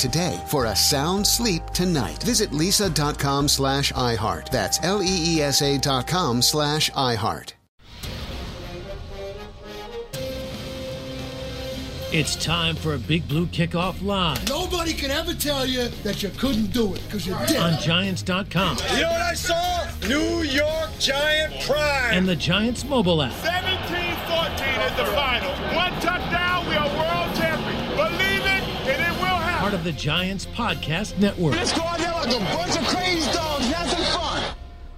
today for a sound sleep tonight. Visit leesa.com slash iHeart. That's L E E S A dot com slash iHeart. It's time for a Big Blue Kickoff Live Nobody can ever tell you that you couldn't do it because you did. on Giants.com You know what I saw? New York Giant pride. and the Giants mobile app. 17-14 is the final. One touchdown, we are world Part of the Giants Podcast Network. Let's go out there like a bunch of crazy dogs. Have some fun.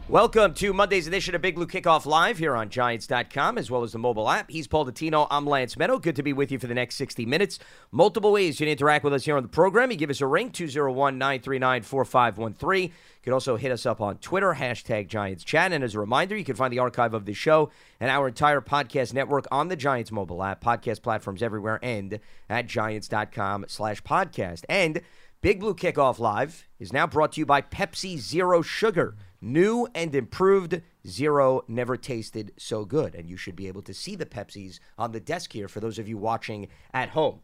Welcome to Monday's edition of Big Blue Kickoff Live here on Giants.com as well as the mobile app. He's Paul Dottino. I'm Lance Medow. Good to be with you for the next 60 minutes. Multiple ways you can interact with us here on the program. You give us a ring, 201 939 4513. You can also hit us up on Twitter, hashtag Giants Chat. And as a reminder, you can find the archive of the show and our entire podcast network on the Giants mobile app, podcast platforms everywhere, and at Giants.com slash podcast. And Big Blue Kickoff Live is now brought to you by Pepsi Zero Sugar. New and improved Zero never tasted so good. And you should be able to see the Pepsis on the desk here for those of you watching at home.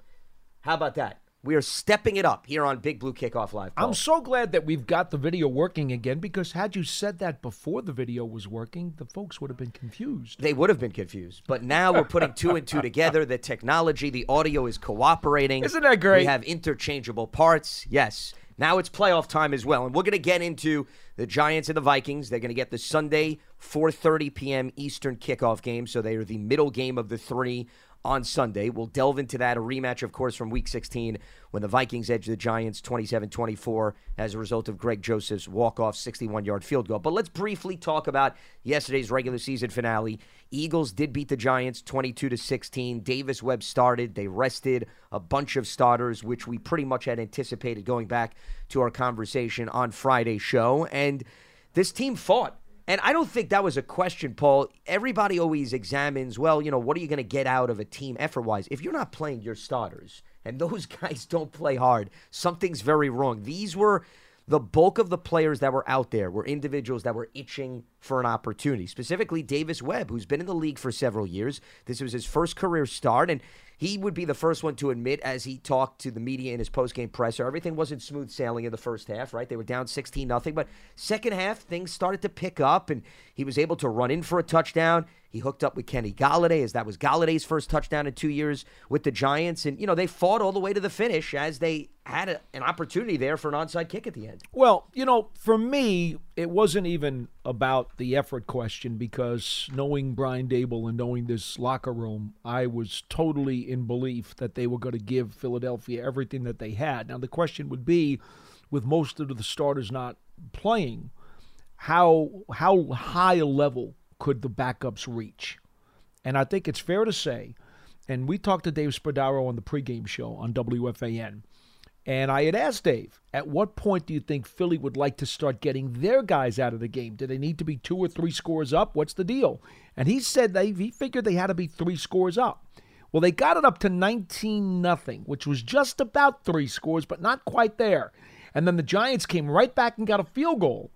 How about that? We are stepping it up here on Big Blue Kickoff Live. Paul. I'm so glad that we've got the video working again because had you said that before the video was working, the folks would have been confused. they would have been confused. But now we're putting two and two together. The technology, the audio is cooperating. Isn't that great? We have interchangeable parts. Yes. Now it's playoff time as well. And we're going to get into the Giants and the Vikings. They're going to get the Sunday 4:30 p.m. Eastern kickoff game, so they are the middle game of the 3 on Sunday. We'll delve into that a rematch of course from week 16 when the Vikings edged the Giants 27-24 as a result of Greg Joseph's walk-off 61-yard field goal. But let's briefly talk about yesterday's regular season finale. Eagles did beat the Giants 22 to 16. Davis Webb started. They rested a bunch of starters, which we pretty much had anticipated going back to our conversation on Friday's show. And this team fought. And I don't think that was a question, Paul. Everybody always examines, well, you know, what are you going to get out of a team effort wise? If you're not playing your starters and those guys don't play hard, something's very wrong. These were the bulk of the players that were out there were individuals that were itching for an opportunity. Specifically, Davis Webb, who's been in the league for several years. This was his first career start, and he would be the first one to admit as he talked to the media in his postgame presser. Everything wasn't smooth sailing in the first half, right? They were down 16 nothing, but second half things started to pick up and he was able to run in for a touchdown. He hooked up with Kenny Golladay as that was Golladay's first touchdown in 2 years with the Giants and you know, they fought all the way to the finish as they had a, an opportunity there for an onside kick at the end. Well, you know, for me, it wasn't even about the effort question because knowing Brian Daboll and knowing this locker room, I was totally in belief that they were going to give Philadelphia everything that they had. Now, the question would be with most of the starters not playing, how how high a level could the backups reach? And I think it's fair to say, and we talked to Dave Spadaro on the pregame show on WFAN, and I had asked Dave, at what point do you think Philly would like to start getting their guys out of the game? Do they need to be two or three scores up? What's the deal? And he said they he figured they had to be three scores up. Well, they got it up to 19 nothing, which was just about three scores, but not quite there. And then the Giants came right back and got a field goal.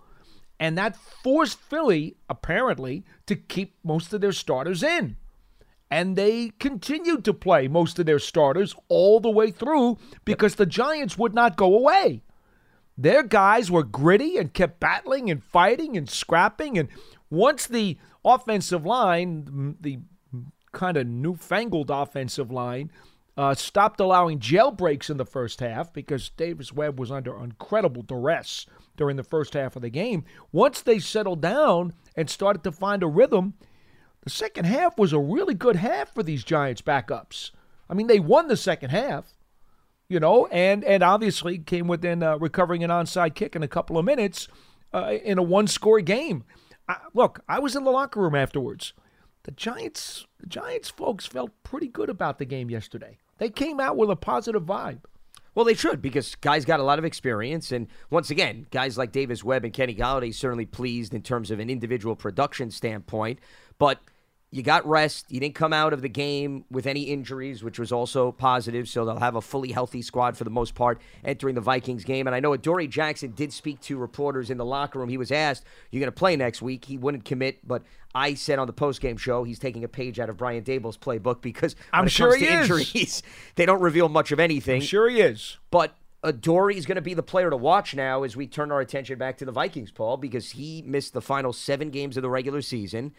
And that forced Philly, apparently, to keep most of their starters in. And they continued to play most of their starters all the way through because the Giants would not go away. Their guys were gritty and kept battling and fighting and scrapping. And once the offensive line, the kind of newfangled offensive line, uh, stopped allowing jailbreaks in the first half because Davis Webb was under incredible duress during the first half of the game. Once they settled down and started to find a rhythm, the second half was a really good half for these Giants backups. I mean, they won the second half, you know, and and obviously came within uh, recovering an onside kick in a couple of minutes uh, in a one-score game. I, look, I was in the locker room afterwards. The Giants, the Giants folks felt pretty good about the game yesterday. They came out with a positive vibe. Well, they should because guys got a lot of experience, and once again, guys like Davis Webb and Kenny Golladay certainly pleased in terms of an individual production standpoint. But you got rest. You didn't come out of the game with any injuries, which was also positive. So they'll have a fully healthy squad for the most part entering the Vikings game. And I know Adoree Jackson did speak to reporters in the locker room. He was asked, "You're going to play next week?" He wouldn't commit, but I said on the postgame show he's taking a page out of Brian Daboll's playbook because when I'm it sure comes he is. injuries, they don't reveal much of anything. I'm sure he is. But Adoree is going to be the player to watch now as we turn our attention back to the Vikings, Paul, because he missed the final seven games of the regular season.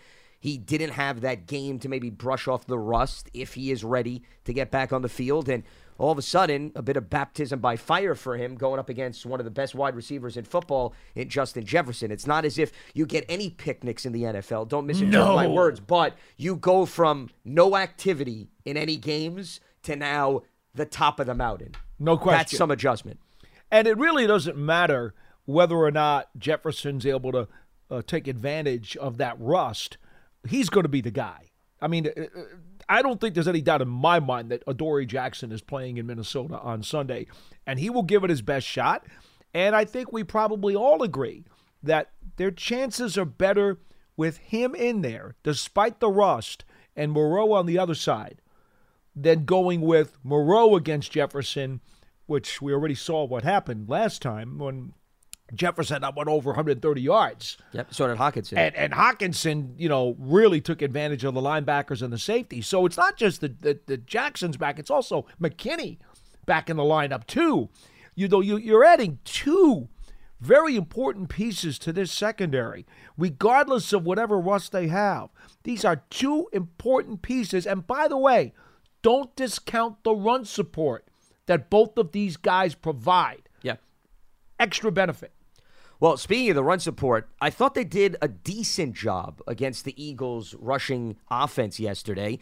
He didn't have that game to maybe brush off the rust if he is ready to get back on the field. And all of a sudden, a bit of baptism by fire for him going up against one of the best wide receivers in football in Justin Jefferson. It's not as if you get any picnics in the NFL. Don't misinterpret my words, but you go from no activity in any games to now the top of the mountain. No question. That's some adjustment. And it really doesn't matter whether or not Jefferson's able to uh, take advantage of that rust. He's going to be the guy. I mean, uh, uh, I don't think there's any doubt in my mind that Adoree Jackson is playing in Minnesota on Sunday, and he will give it his best shot. And I think we probably all agree that their chances are better with him in there, despite the rust, and Moreau on the other side than going with Moreau against Jefferson, which we already saw what happened last time when Jefferson that went over 130 yards. Yep. So did Hockenson. And, and Hockenson, you know, really took advantage of the linebackers and the safety. So it's not just the, the, the Jackson's back, it's also McKinney back in the lineup, too. You know, you, you're adding two very important pieces to this secondary, regardless of whatever rust they have. These are two important pieces. And by the way, don't discount the run support that both of these guys provide. yeah. Extra benefit. Well, speaking of the run support, I thought they did a decent job against the Eagles' rushing offense yesterday.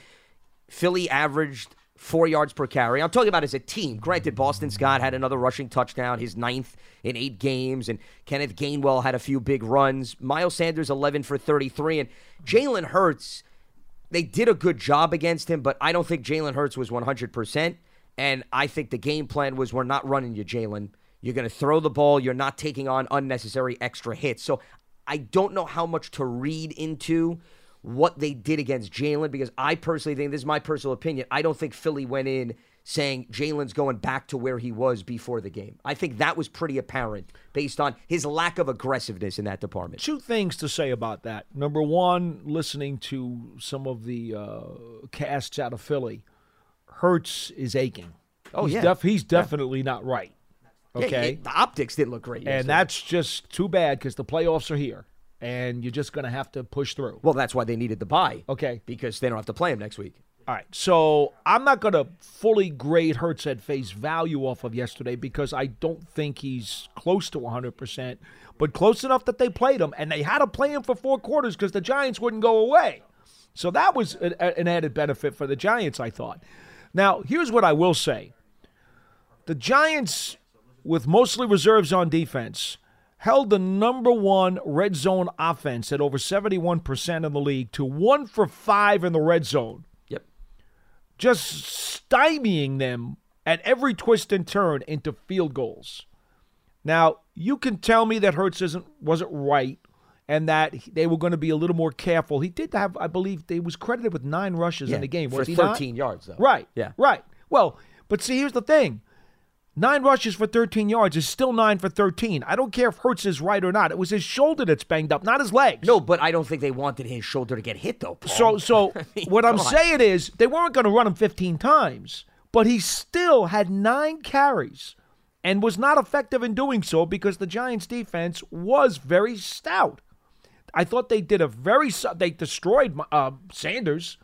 Philly averaged four yards per carry. I'm talking about as a team. Granted, Boston Scott had another rushing touchdown, his ninth in eight games, and Kenneth Gainwell had a few big runs. Miles Sanders, 11 for 33, and Jalen Hurts, they did a good job against him, but I don't think Jalen Hurts was 100%. And I think the game plan was we're not running you, Jalen. You're going to throw the ball. You're not taking on unnecessary extra hits. So I don't know how much to read into what they did against Jalen because I personally think this is my personal opinion. I don't think Philly went in saying Jalen's going back to where he was before the game. I think that was pretty apparent based on his lack of aggressiveness in that department. Two things to say about that. Number one, listening to some of the uh, casts out of Philly, Hurts is aching. Oh, he's yeah. def- he's definitely not right. Okay, yeah, the optics didn't look great. and that's just too bad because the playoffs are here, and you're just going to have to push through. well, that's why they needed the buy. Okay. because they don't have to play him next week. All right, so I'm not going to fully grade Hurts at face value off of yesterday because I don't think he's close to 100%, but close enough that they played him, and they had to play him for four quarters because the Giants wouldn't go away. So that was an, an added benefit for the Giants, I thought. Now, here's what I will say the Giants, with mostly reserves on defense, held the number one red zone offense at over 71% in the league to one for five in the red zone Yep. just stymieing them at every twist and turn into field goals. Now, you can tell me that Hurts isn't wasn't right and that they were going to be a little more careful. He did have, I believe, they was credited with nine rushes Yeah, in the game. for Was he not? 13 yards, though. Right. Yeah. Right. Well, but see, here's the thing. Nine rushes for 13 yards is still nine for 13. I don't care if Hurts is right or not. It was his shoulder that's banged up, not his legs. No, but I don't think they wanted his shoulder to get hit, though. Paul. So, so I mean, what I'm on. saying is they weren't going to run him 15 times, but he still had nine carries and was not effective in doing so because the Giants' defense was very stout. I thought they did a very they destroyed uh, Sanders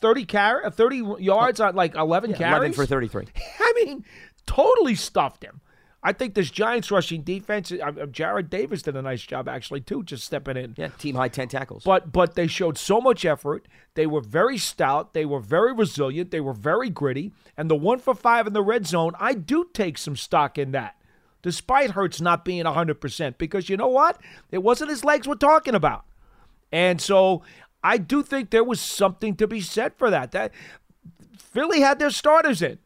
30 car- uh, 30 yards on like 11 Yeah, carries. 11 for 33. I mean, totally stuffed him. I think this Giants rushing defense. Uh, uh, Jarrad Davis did a nice job actually too, just stepping in. Yeah, team high 10 tackles. But but they showed so much effort. They were very stout. They were very resilient. They were very gritty. And the one for five in the red zone, I do take some stock in that, despite Hurts not being hundred percent. Because you know what? It wasn't his legs we're talking about. And so I do think there was something to be said for that. That Philly had their starters in.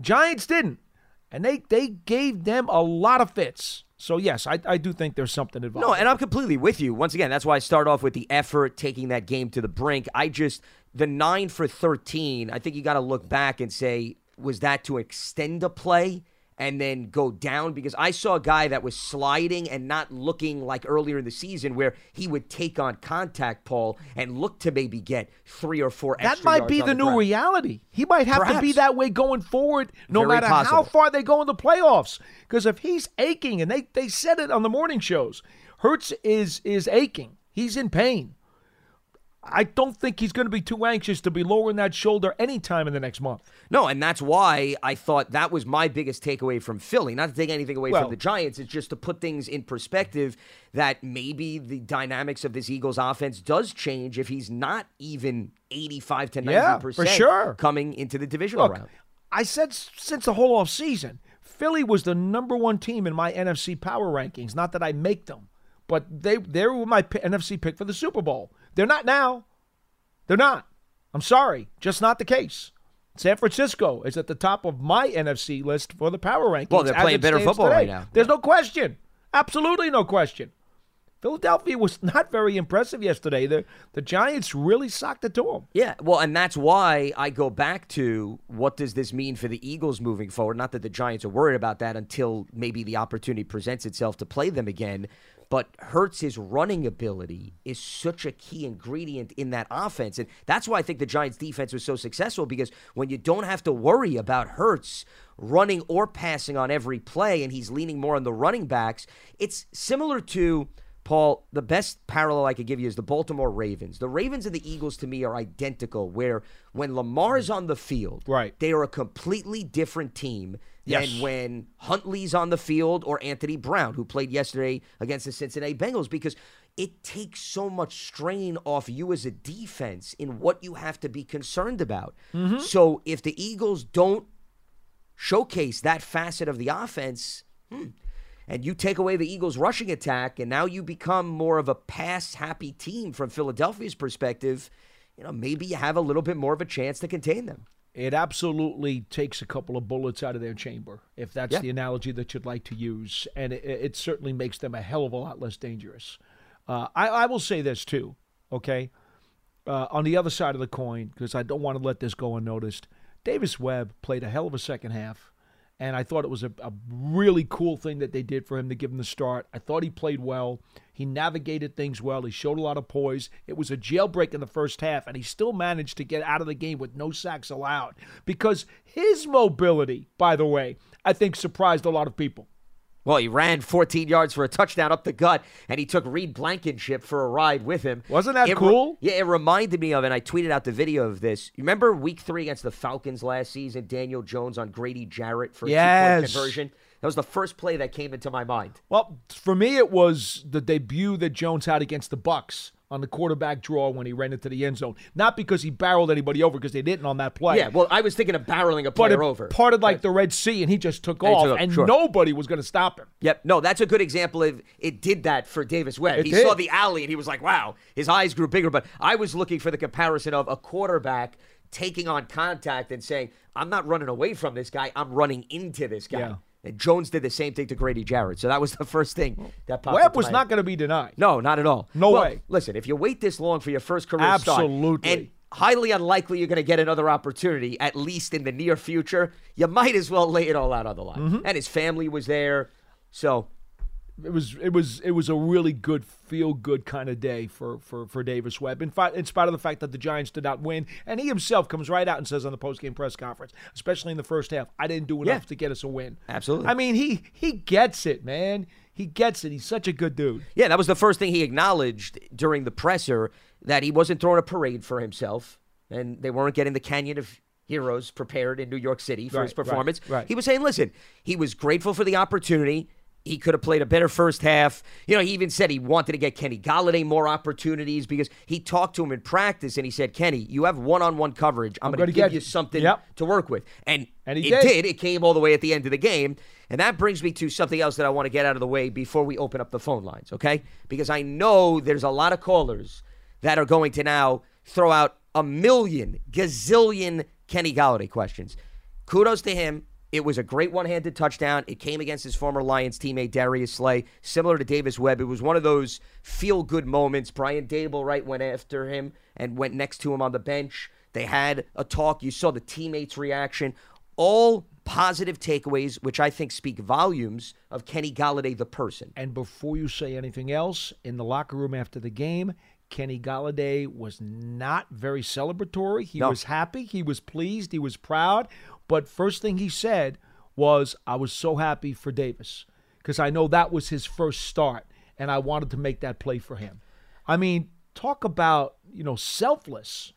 Giants didn't. And they, they gave them a lot of fits. So, yes, I, I do think there's something involved. No, and I'm completely with you. Once again, that's why I start off with the effort, taking that game to the brink. I just, the 9 for 13, I think you got to look back and say, was that to extend a play? And then go down because I saw a guy that was sliding and not looking like earlier in the season where he would take on contact, Paul, and look to maybe get three or four That might be on the new ground. reality. He might have to be that way going forward, no Very matter how far they go in the playoffs. Because if he's aching, and they, they said it on the morning shows, Hurts is is aching. He's in pain. I don't think he's going to be too anxious to be lowering that shoulder anytime in the next month. No, and that's why I thought that was my biggest takeaway from Philly. Not to take anything away Well- from the Giants, it's just to put things in perspective that maybe the dynamics of this Eagles offense does change if he's not even 85 to 90% Yeah, for sure. coming into the divisional Look, round. I said since the whole off season, Philly was the number one team in my NFC power rankings. Not that I make them, but they they were my p- NFC pick for the Super Bowl. They're not now. They're not. I'm sorry, just not the case. San Francisco is at the top of my NFC list for the power rankings. Well, they're playing better football right now. There's no question. Absolutely no question. Philadelphia was not very impressive yesterday. The the Giants really socked it to them. Yeah, well, and that's why I go back to what does this mean for the Eagles moving forward? Not that the Giants are worried about that until maybe the opportunity presents itself to play them again. But Hurts's running ability is such a key ingredient in that offense. And that's why I think the Giants defense was so successful because when you don't have to worry about Hurts running or passing on every play and he's leaning more on the running backs, it's similar to Paul, the best parallel I could give you is the Baltimore Ravens. The Ravens and the Eagles to me are identical, where when Lamar's on the field, Right. they are a completely different team Yes. than when Huntley's on the field or Anthony Brown, who played yesterday against the Cincinnati Bengals, because it takes so much strain off you as a defense in what you have to be concerned about. So if the Eagles don't showcase that facet of the offense, hmm, and you take away the Eagles' rushing attack, and now you become more of a pass happy team from Philadelphia's perspective, you know, maybe you have a little bit more of a chance to contain them. It absolutely takes a couple of bullets out of their chamber, if that's Yeah. the analogy that you'd like to use, and it, it certainly makes them a hell of a lot less dangerous. Uh, I, I will say this too, okay? Uh, on the other side of the coin, because I don't want to let this go unnoticed, Davis Webb played a hell of a second half, and I thought it was a, a really cool thing that they did for him to give him the start. I thought he played well. He navigated things well. He showed a lot of poise. It was a jailbreak in the first half, and he still managed to get out of the game with no sacks allowed because his mobility, by the way, I think surprised a lot of people. Well, he ran 14 yards for a touchdown up the gut, and he took Reed Blankenship for a ride with him. Wasn't that It cool? yeah, it reminded me of, and I tweeted out the video of this. You remember Week Three against the Falcons last season? Daniel Jones on Grady Jarrett for a two-point conversion. That was the first play that came into my mind. Well, for me, it was the debut that Jones had against the Bucks on the quarterback draw when he ran into the end zone. Not because he barreled anybody over, because they didn't on that play. Yeah, well, I was thinking of barreling a but player it over. parted like the Red Sea, and he just took And off, took and sure. nobody was going to stop him. Yep. No, that's a good example of it did that for Davis Webb. It he did. saw the alley and he was like, wow, his eyes grew bigger. But I was looking for the comparison of a quarterback taking on contact and saying, I'm not running away from this guy, I'm running into this guy. Yeah. And Jones did the same thing to Grady Jarrett. So that was the first thing that popped Webb was not going to be denied. No, not at all. No Well, way. Listen, if you wait this long for your first career start, Absolutely. and highly unlikely you're going to get another opportunity, at least in the near future, you might as well lay it all out on the line. Mm-hmm. And his family was there. So It was it was it was a really good feel good kind of day for for for Davis Webb. In fact, in spite of the fact that the Giants did not win, and he himself comes right out and says on the post game press conference, especially in the first half, I didn't do enough Yeah. to get us a win. Absolutely. I mean, he he gets it, man. He gets it. He's such a good dude. Yeah, that was the first thing he acknowledged during the presser that he wasn't throwing a parade for himself. and they weren't getting the Canyon of Heroes prepared in New York City for his Right, right, performance. right. He was saying, listen, he was grateful for the opportunity. He could have played a better first half. You know, he even said he wanted to get Kenny Golladay more opportunities because he talked to him in practice and he said, Kenny, you have one on one coverage. I'm, I'm going to give you you." something Yep. to work with. And, And he it did. It came all the way at the end of the game. And that brings me to something else that I want to get out of the way before we open up the phone lines, okay? Because I know there's a lot of callers that are going to now throw out a million, gazillion Kenny Golladay questions. Kudos to him. It was a great one handed touchdown. It came against his former Lions teammate, Darius Slay, similar to Davis Webb. It was one of those feel good moments. Brian Daboll, right, went after him and went next to him on the bench. They had a talk. You saw the teammates' reaction. All positive takeaways, which I think speak volumes of Kenny Golladay, the person. And before you say anything else, in the locker room after the game, Kenny Golladay was not very celebratory. He No. was happy, he was pleased, he was proud. But first thing he said was, I was so happy for Davis because I know that was his first start and I wanted to make that play for him. I mean, talk about, you know, selfless.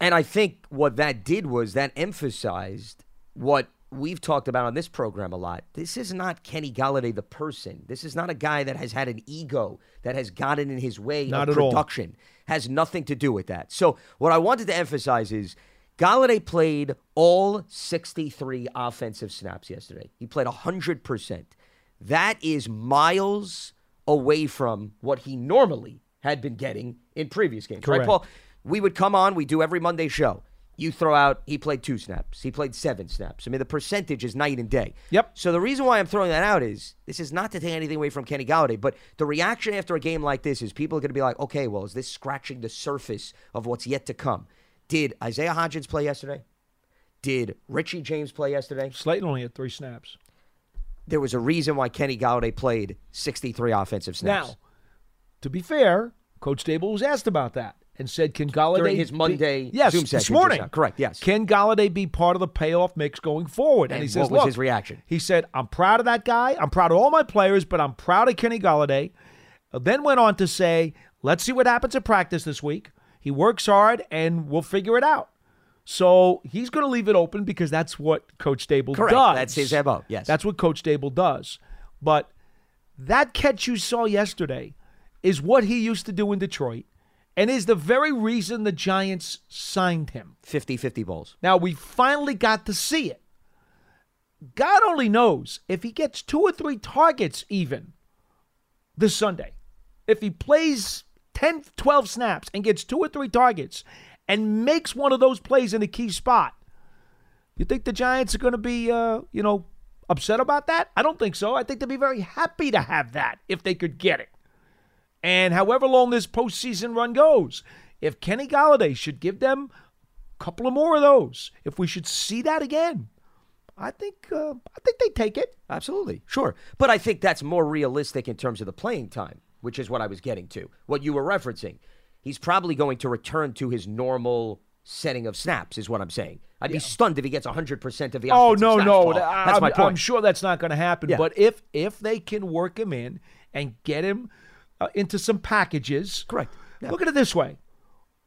And I think what that did was that emphasized what we've talked about on this program a lot. This is not Kenny Golladay the person. This is not a guy that has had an ego that has gotten in his way Not of at all. production. Has nothing to do with that. So what I wanted to emphasize is Golladay played all 63 offensive snaps yesterday. He played 100%. That is miles away from what he normally had been getting in previous games. Right, Correct. Paul? We would come on, we do every Monday show. You throw out, he played two snaps. He played seven snaps. I mean, the percentage is night and day. Yep. So the reason why I'm throwing that out is this is not to take anything away from Kenny Golladay, but the reaction after a game like this is people are going to be like, okay, well, is this scratching the surface of what's yet to come? Did Isaiah Hodgins play yesterday? Did Richie James play yesterday? Slayton only had three snaps. There was a reason why Kenny Golladay played 63 offensive snaps. Now, to be fair, Coach Daboll was asked about that and said, "Can Golladay During his be- Monday yes Zoom this morning now. Correct, yes. Can Golladay be part of the payoff mix going forward?" And, And he says, what was "Look," his reaction? He said, "I'm proud of that guy. I'm proud of all my players, but I'm proud of Kenny Golladay." Then went on to say, "Let's see what happens at practice this week. He works hard, and we'll figure it out." So he's going to leave it open because that's what Coach Daboll Correct. does. That's his MO, yes. That's what Coach Daboll does. But that catch you saw yesterday is what he used to do in Detroit and is the very reason the Giants signed him. 50 50 balls. Now, we finally got to see it. God only knows if he gets two or three targets even this Sunday. If he plays 10, 12 snaps and gets two or three targets and makes one of those plays in a key spot, you think the Giants are going to be, uh, you know, upset about that? I don't think so. I think they'd be very happy to have that if they could get it. And however long this postseason run goes, if Kenny Golladay should give them a couple of more of those, if we should see that again, I think uh, I think they take it. Absolutely. Sure. But I think that's more realistic in terms of the playing time, which is what I was getting to. What you were referencing. He's probably going to return to his normal setting of snaps, is what I'm saying. I'd be stunned if he gets 100% of the Oh no, no, I- That's I'm, my point. I'm sure that's not going to happen. Yeah. But if if they can work him in and get him uh, into some packages, Correct. Yeah. Look at it this way: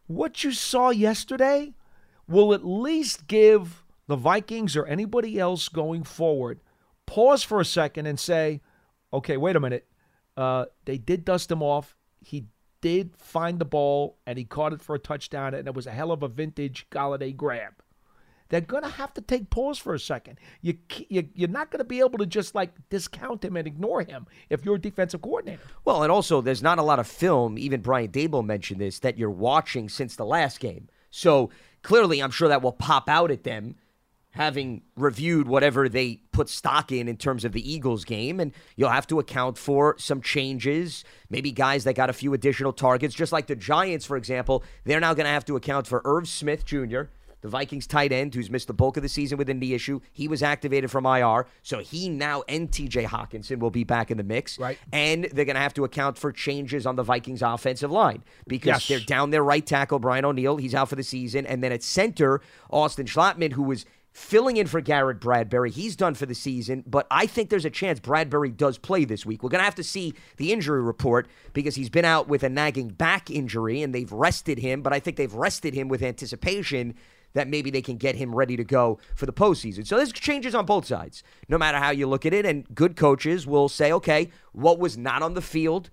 what you saw yesterday will at least give the Vikings or anybody else going forward pause for a second and say, "Okay, wait a minute. Uh, they did dust him off. He." Did find the ball and he caught it for a touchdown, and it was a hell of a vintage Golladay grab they're going to have to take pause for a second. You, you, you're not going to be able to just like discount him and ignore him if you're a defensive coordinator. Well, and also, there's not a lot of film, even Brian Daboll mentioned this, that you're watching since the last game. So clearly, I'm sure that will pop out at them, having reviewed whatever they put stock in in terms of the Eagles game. And you'll have to account for some changes, maybe guys that got a few additional targets, just like the Giants, for example. They're now going to have to account for Irv Smith Jr., the Vikings tight end who's missed the bulk of the season with a knee issue. He was activated from IR. So he now and TJ Hockenson will be back in the mix. Right. And they're going to have to account for changes on the Vikings offensive line because Yes. they're down their right tackle, Brian O'Neill. He's out for the season. And then at center, Austin Schlottman, who was filling in for Garrett Bradbury. He's done for the season, but I think there's a chance Bradbury does play this week. We're going to have to see the injury report because he's been out with a nagging back injury and they've rested him, but I think they've rested him with anticipation that maybe they can get him ready to go for the postseason. So there's changes on both sides, no matter how you look at it. And good coaches will say, okay, what was not on the field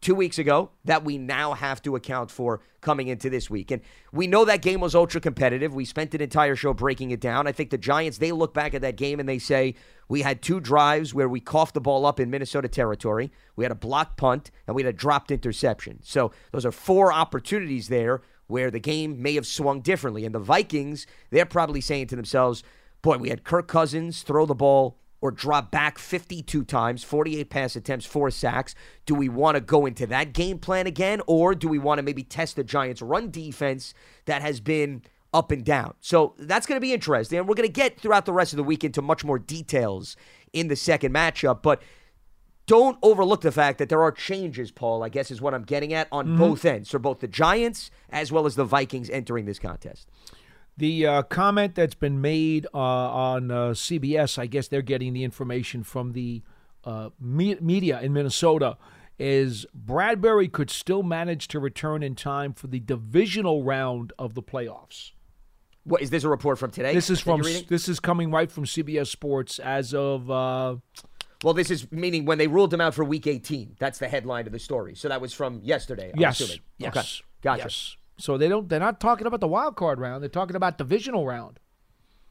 two weeks ago that we now have to account for coming into this week. And we know that game was ultra competitive. We spent an entire show breaking it down. I think the Giants, they look back at that game and they say, we had two drives where we coughed the ball up in Minnesota territory. We had a blocked punt and we had a dropped interception. So those are four opportunities there where the game may have swung differently. And the Vikings, they're probably saying to themselves, boy, we had Kirk Cousins throw the ball or drop back 52 times, 48 pass attempts, four sacks. Do we want to go into that game plan again, or do we want to maybe test the Giants' run defense that has been up and down? So that's going to be interesting. And we're going to get throughout the rest of the week into much more details in the second matchup. But don't overlook the fact that there are changes, Paul, I guess is what I'm getting at, on both ends. For both the Giants as well as the Vikings entering this contest. The uh, comment that's been made uh, on uh, CBS, I guess they're getting the information from the uh, me- media in Minnesota, is Bradbury could still manage to return in time for the divisional round of the playoffs. What is this a report from today? This is from this is coming right from CBS Sports as of uh, Well, this is meaning when they ruled him out for Week 18. That's the headline of the story. So that was from yesterday. I'm yes, assuming. yes, Okay. Gotcha. yes. So they don't. They're not talking about the wild card round. They're talking about divisional round.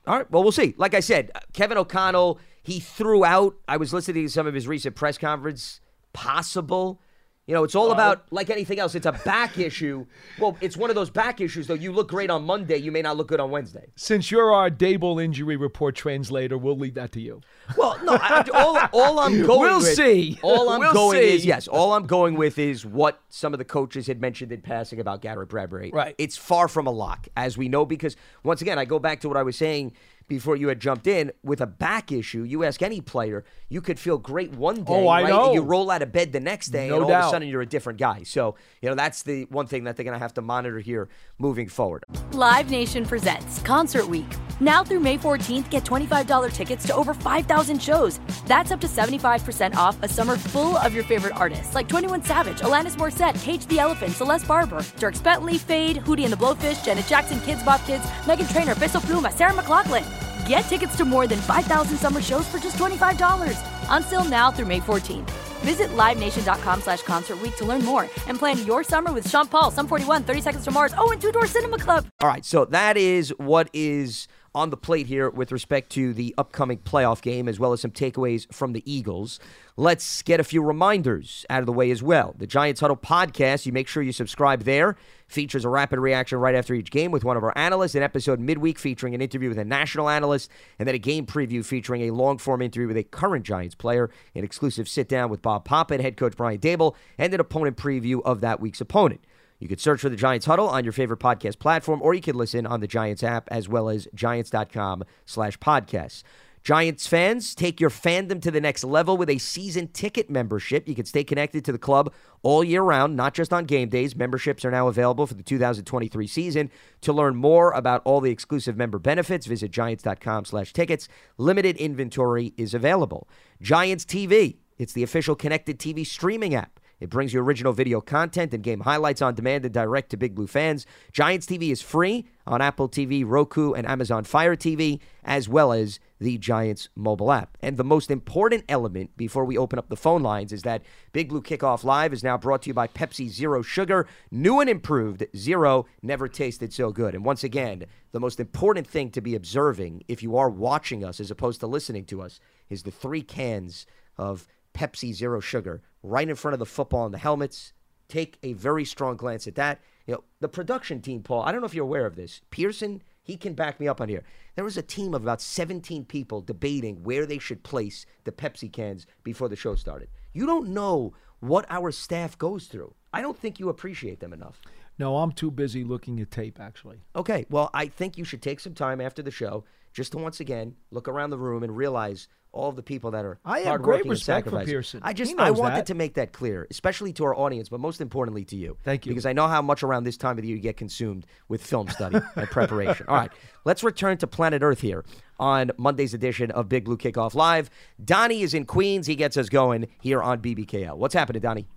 All right. Well, we'll see. Like I said, Kevin O'Connell, he threw out, I was listening to some of his recent press conference, possible. You know, it's all about, like anything else, it's a back issue. Well, it's one of those back issues, though. You look great on Monday, you may not look good on Wednesday. Since you're our Daboll injury report translator, we'll leave that to you. Well, no, I, all, all I'm going We'll with, see. All I'm We'll going see. is, yes, all I'm going with is what some of the coaches had mentioned in passing about Garrett Bradbury. Right. It's far from a lock, as we know, because once again, I go back to what I was saying before you had jumped in. With a back issue, you ask any player, you could feel great one oh, day, Oh, I right? know. And you roll out of bed the next day, No and all of a sudden you're a different guy. So, you know, that's the one thing that they're going to have to monitor here moving forward. Live Nation presents Concert Week. Now through May 14th, get $25 tickets to over 5,000 shows. That's up to 75% off a summer full of your favorite artists like 21 Savage, Alanis Morissette, Cage the Elephant, Celeste Barber, Dierks Bentley, Feid, Hootie and the Blowfish, Janet Jackson, Kidz Bop Kids, Meghan Trainor, Peso Pluma, Sarah McLachlan. Get tickets to more than 5,000 summer shows for just $25. Until now through May 14th. Visit LiveNation.com slash Concert Week to learn more and plan your summer with Sean Paul, Sum 41, 30 Seconds to Mars, oh, and Two Door Cinema Club. All right, so that is what is on the plate here with respect to the upcoming playoff game, as well as some takeaways from the Eagles. Let's get a few reminders out of the way as well. The Giants Huddle podcast, you make sure you subscribe there. Features a rapid reaction right after each game with one of our analysts, an episode midweek featuring an interview with a national analyst, and then a game preview featuring a long form interview with a current Giants player, an exclusive sit down with Bob Papa, head coach Brian Daboll, and an opponent preview of that week's opponent. You could search for the Giants Huddle on your favorite podcast platform, or you could listen on the Giants app as well as giants.com slash podcasts. Giants fans, take your fandom to the next level with a season ticket membership. You can stay connected to the club all year round, not just on game days. Memberships are now available for the 2023 season. To learn more about all the exclusive member benefits, visit giants.com slash tickets. Limited inventory is available. Giants TV, it's the official connected TV streaming app. It brings you original video content and game highlights on demand and direct to Big Blue fans. Giants TV is free on Apple TV, Roku, and Amazon Fire TV, as well as the Giants mobile app. And the most important element before we open up the phone lines is that Big Blue Kickoff Live is now brought to you by Pepsi Zero Sugar. New and improved Zero never tasted so good. And once again, the most important thing to be observing if you are watching us as opposed to listening to us is the three cans of Pepsi Zero Sugar right in front of the football and the helmets. Take a very strong glance at that. You know, the production team, Paul, I don't know if you're aware of this. Pearson, he can back me up on here. There was a team of about 17 people debating where they should place the Pepsi cans before the show started. You don't know what our staff goes through. I don't think you appreciate them enough. No, I'm too busy looking at tape. Actually, Okay, well, I think you should take some time after the show just to once again look around the room and realize all of the people that are I have great respect for sacrificing. Pearson. I just I wanted that. to make that clear, especially to our audience, but most importantly to you. Thank you. Because I know how much around this time of the year you get consumed with film study and preparation. All right, let's return to planet Earth here on Monday's edition of Big Blue Kickoff Live. Donnie is in Queens. He gets us going here on BBKL. What's happening, Donnie?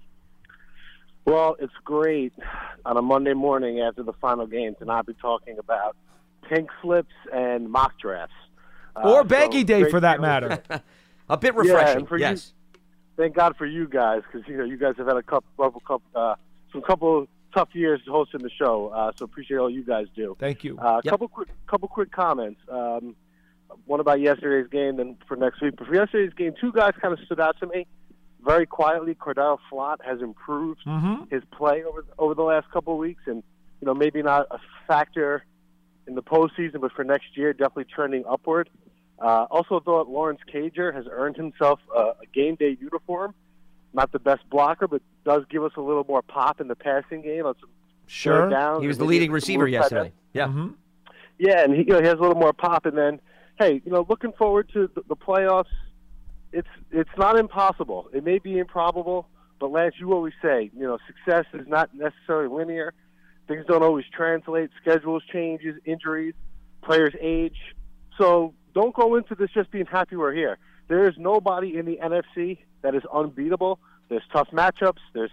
Well, it's great on a Monday morning after the final game to not be talking about pink slips and mock drafts. Uh, or so baggy day for that matter. A bit refreshing. and for yes. you, thank God for you guys because you know you guys have had a couple, couple, couple uh, some couple tough years hosting the show. Uh, so appreciate all you guys do. Thank you. A uh, Yep. couple quick, couple quick comments. Um, one about yesterday's game, then for next week. But for yesterday's game, two guys kind of stood out to me very quietly. Cordell Flott has improved Mm-hmm. his play over over the last couple of weeks, and you know maybe not a factor in the postseason, but for next year, definitely trending upward. Uh, also, thought Lawrence Cager has earned himself a, a game day uniform. Not the best blocker, but does give us a little more pop in the passing game on some Sure. third downs. He was the leading receiver yesterday. Yeah. Mm-hmm. yeah, and he, you know, he has a little more pop. And then, hey, you know, looking forward to the, the playoffs. It's it's not impossible. It may be improbable, but Lance, you always say, you know, success is not necessarily linear. Things don't always translate. Schedules changes, injuries, players age. So don't go into this just being happy we're here. There is nobody in the NFC that is unbeatable. There's tough matchups. There's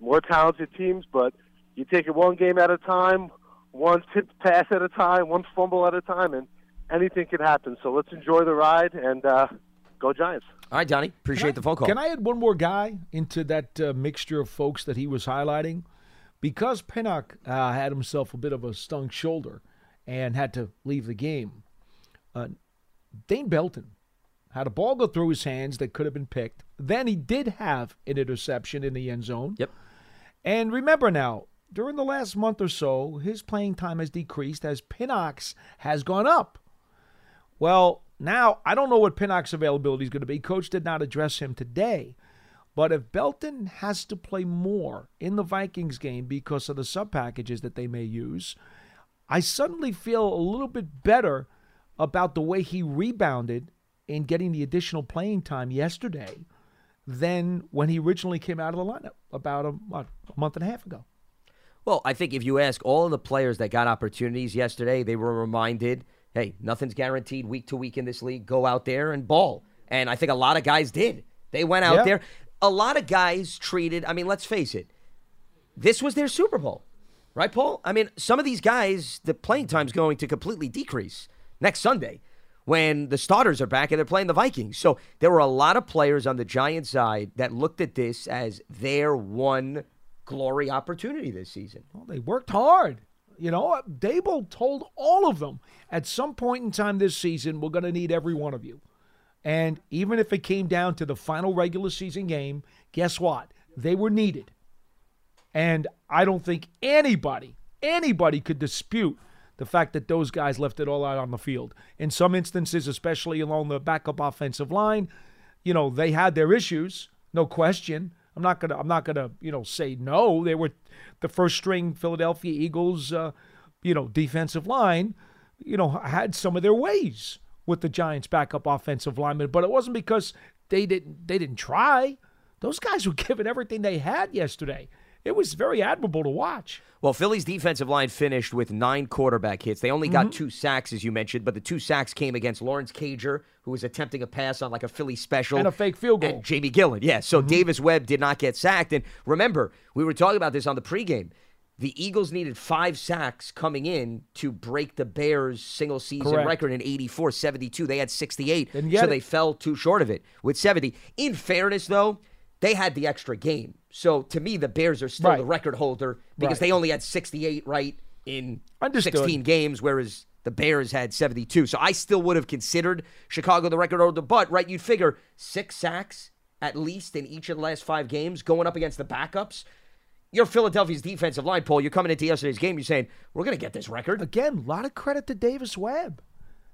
more talented teams, but you take it one game at a time, one tipped pass at a time, one fumble at a time, and anything can happen. So let's enjoy the ride and uh, go Giants. All right, Donnie. Appreciate the phone call. Can I add one more guy into that uh, mixture of folks that he was highlighting? Because Pinnock uh, had himself a bit of a stung shoulder and had to leave the game, uh, Dane Belton had a ball go through his hands that could have been picked. Then he did have an interception in the end zone. Yep. And remember now, during the last month or so, his playing time has decreased as Pinnock's has gone up. Well, now I don't know what Pinnock's availability is going to be. Coach did not address him today. But if Belton has to play more in the Vikings game because of the sub packages that they may use, I suddenly feel a little bit better about the way he rebounded in getting the additional playing time yesterday than when he originally came out of the lineup about a, what, a month and a half ago. Well, I think if you ask all of the players that got opportunities yesterday, they were reminded, hey, nothing's guaranteed week to week in this league. Go out there and ball. And I think a lot of guys did. They went out Yeah. there. A lot of guys treated, I mean, let's face it, this was their Super Bowl, right, Paul? I mean, some of these guys, the playing time's going to completely decrease next Sunday when the starters are back and they're playing the Vikings. So there were a lot of players on the Giants side that looked at this as their one glory opportunity this season. Well, they worked hard. You know, Daboll told all of them at some point in time this season, we're going to need every one of you. And even if it came down to the final regular season game, guess what? They were needed. And I don't think anybody, anybody could dispute the fact that those guys left it all out on the field. In some instances, especially along the backup offensive line, you know, they had their issues, no question. I'm not gonna, I'm not gonna, you know, say no. They were the first string Philadelphia Eagles, uh, you know, defensive line, you know, had some of their ways with the Giants' backup offensive lineman, but it wasn't because they didn't, they didn't try. Those guys were giving everything they had yesterday. It was very admirable to watch. Well, Philly's defensive line finished with nine quarterback hits. They only got mm-hmm. two sacks, as you mentioned, but the two sacks came against Lawrence Cager, who was attempting a pass on like a Philly special. And a fake field goal. And Jamie Gillan, yeah. So mm-hmm. Davis Webb did not get sacked. And remember, we were talking about this on the pregame. The Eagles needed five sacks coming in to break the Bears' single season Correct. record in 84 72. They had 68, Didn't so it. they fell too short of it with 70. In fairness, though, they had the extra game. So to me, the Bears are still Right. the record holder because Right. they only had 68 right in Understood. 16 games, whereas the Bears had 72. So I still would have considered Chicago the record holder, but right, you'd figure six sacks at least in each of the last five games going up against the backups. You're Philadelphia's defensive line, Paul. You're coming into yesterday's game. You're saying we're going to get this record. Again, a lot of credit to Davis Webb.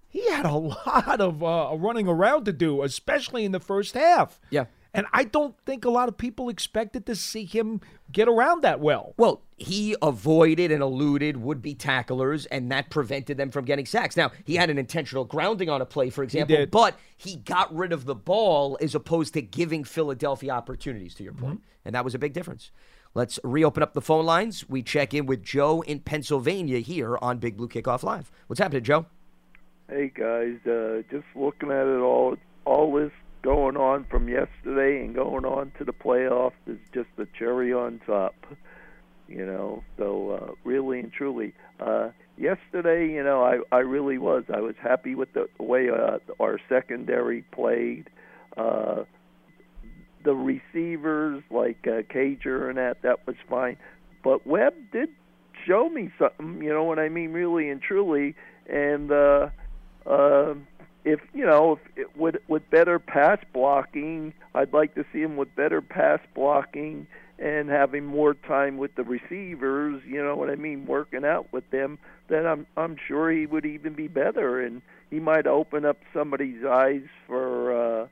He had a lot of uh, running around to do, especially in the first half. Yeah. And I don't think a lot of people expected to see him get around that well. Well, he avoided and eluded would be tacklers, and that prevented them from getting sacks. Now, he had an intentional grounding on a play, for example, did. but he got rid of the ball as opposed to giving Philadelphia opportunities, to your Mm-hmm. And that was a big difference. Let's reopen up the phone lines. We check in with Joe in Pennsylvania here on Big Blue Kickoff Live. What's happening, Joe? Hey guys, uh, just looking at it all, all this going on from yesterday and going on to the playoffs is just the cherry on top. You know, so uh, really and truly, uh, yesterday, you know, I I really was. I was happy with the way uh, our secondary played. Uh, the receivers like uh, Cager and that that was fine, but Webb did show me something. You know what I mean, really and truly. And uh, uh, if you know, if it, with with better pass blocking, I'd like to see him with better pass blocking and having more time with the receivers. You know what I mean, working out with them. Then I'm I'm sure he would even be better, and he might open up somebody's eyes for. Uh,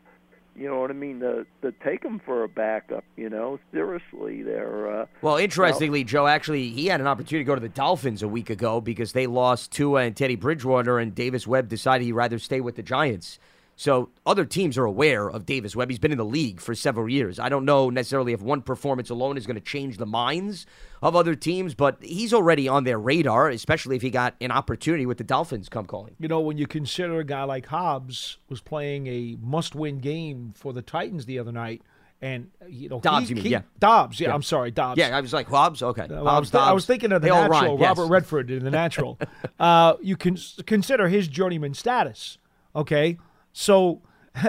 you know what I mean? To to take him for a backup. You know, seriously, they're. Uh, Well, interestingly, Joe, actually, he had an opportunity to go to the Dolphins a week ago because they lost Tua and Teddy Bridgewater, and Davis Webb decided he'd rather stay with the Giants. So other teams are aware of Davis Webb. He's been in the league for several years. I don't know necessarily if one performance alone is going to change the minds of other teams, but he's already on their radar, especially if he got an opportunity with the Dolphins come calling. You know, when you consider a guy like Hobbs was playing a must-win game for the Titans the other night, and you know, Dobbs, he- you mean, he- yeah. Dobbs. Yeah, Yeah. I'm sorry, Dobbs. Yeah, I was like, Hobbs? Okay. Well, I, Hobbs, was, I was thinking of the they natural, rhyme, yes. Robert Redford in the natural. uh, you can consider his journeyman status. Okay, so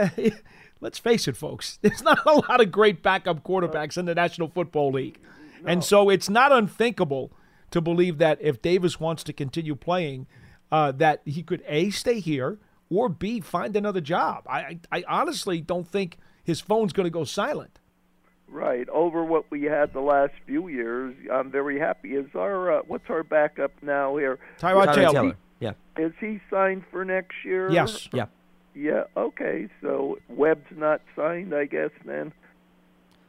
let's face it, folks. There's not a lot of great backup quarterbacks in the National Football League, and so it's not unthinkable to believe that if Davis wants to continue playing, uh, that he could a stay here or b find another job. I, I, I honestly don't think his phone's going to go silent. Right over what we had the last few years. I'm very happy. Is our uh, what's our backup now here? Tyrod Tyrod Taylor. Taylor. Yeah. Is he signed for next year? Yes. Yeah. Yeah. Okay. So Webb's not signed, I guess. Then.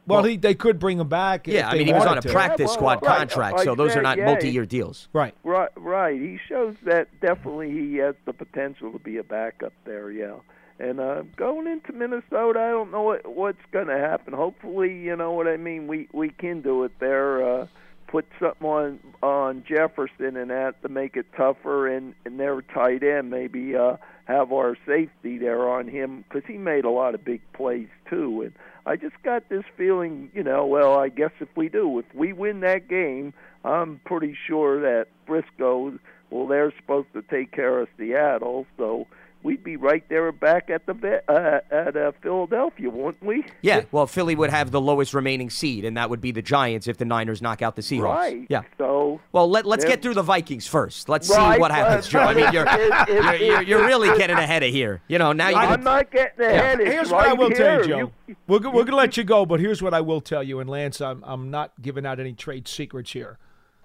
Well, he, they could bring him back. if Yeah, I mean, he was on a to. practice Yeah, well, squad right. contract, I so those are not yeah, multi year deals. Right. Right. Right. He shows that definitely he has the potential to be a backup there. Yeah. And uh, going into Minnesota, I don't know what what's going to happen. Hopefully, you know what I mean. We we can do it there. Uh, put something on on Jefferson and that to make it tougher, and and their tight end maybe uh, have our safety there on him because he made a lot of big plays too. And I just got this feeling, you know. Well, I guess if we do, if we win that game, I'm pretty sure that Briscoe. Well, they're supposed to take care of Seattle, so we'd be right there back at the uh, at uh, Philadelphia, wouldn't we? Yeah, well, Philly would have the lowest remaining seed, and that would be the Giants if the Niners knock out the Seahawks. Right. Yeah. So Well, let, let's get through the Vikings first. Let's Right, see what happens, Joe. I mean, you're, It- it- you're, you're, you're really getting ahead of here. You know, now you I'm not getting ahead. It's Here's right what I will tell you, here. Joe. we're we're going to let you go, but here's what I will tell you. And Lance, I'm I'm not giving out any trade secrets here.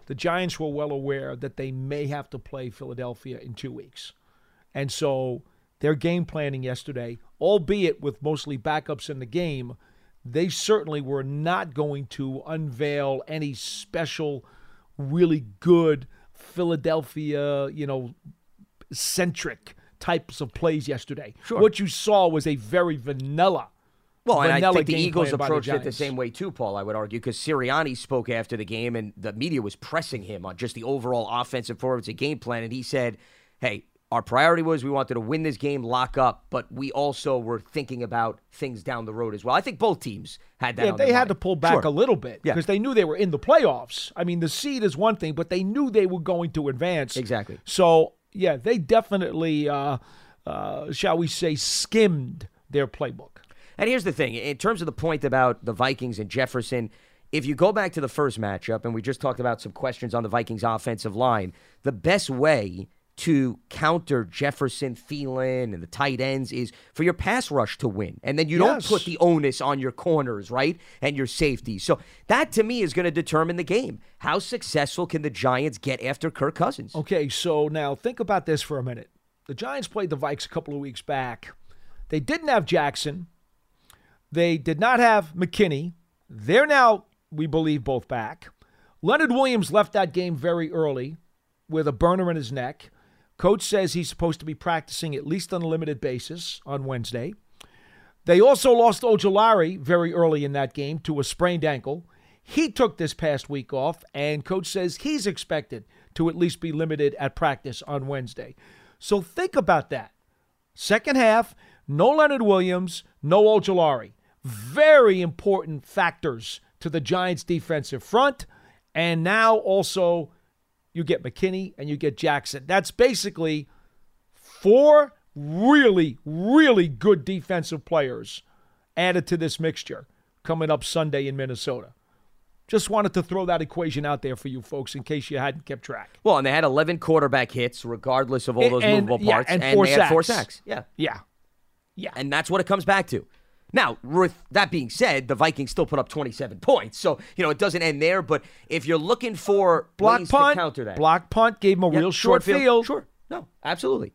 The Giants were well aware that they may have to play Philadelphia in two weeks, and so their game planning yesterday, albeit with mostly backups in the game, they certainly were not going to unveil any special, really good Philadelphia, you know, centric types of plays yesterday. Sure. What you saw was a very vanilla. Well, and I vanilla think the Eagles approached it the same way too, Paul. I would argue because Sirianni spoke after the game, and the media was pressing him on just the overall offensive performance and game plan, and he said, "Hey, our priority was we wanted to win this game, lock up, but we also were thinking about things down the road as well." I think both teams had that. Yeah, they had mind. to pull back Sure. a little bit Yeah. because they knew they were in the playoffs. I mean, the seed is one thing, but they knew they were going to advance. Exactly. So, yeah, they definitely, uh, uh, shall we say, skimmed their playbook. And here's the thing in terms of the point about the Vikings and Jefferson, if you go back to the first matchup, and we just talked about some questions on the Vikings offensive line, the best way to counter Jefferson, Thielen, and the tight ends is for your pass rush to win. And then you don't put the onus on your corners, right? And your safety. So that to me is going to determine the game. How successful can the Giants get after Kirk Cousins? Okay, so now think about this for a minute. The Giants played the Vikes a couple of weeks back. They didn't have Jackson. They did not have McKinney. They're now, we believe, both back. Leonard Williams left that game very early with a burner in his neck. Coach says he's supposed to be practicing at least on a limited basis on Wednesday. They also lost Ojulari very early in that game to a sprained ankle. He took this past week off, and coach says he's expected to at least be limited at practice on Wednesday. So think about that. Second half, no Leonard Williams, no Ojulari. Very important factors to the Giants' defensive front. And now also you get McKinney and you get Jackson. That's basically four really, really good defensive players added to this mixture coming up Sunday in Minnesota. Just wanted to throw that equation out there for you folks in case you hadn't kept track. Well, and they had 11 quarterback hits, regardless of all those And- movable yeah, parts, and four they had four sacks. sacks. Yeah, Yeah. Yeah. and that's what it comes back to. Now, with that being said, the Vikings still put up 27 points, so you know it doesn't end there. But if you're looking for Block punt. to counter that, Block punt gave him a Yeah, real short, field. Sure, no, absolutely.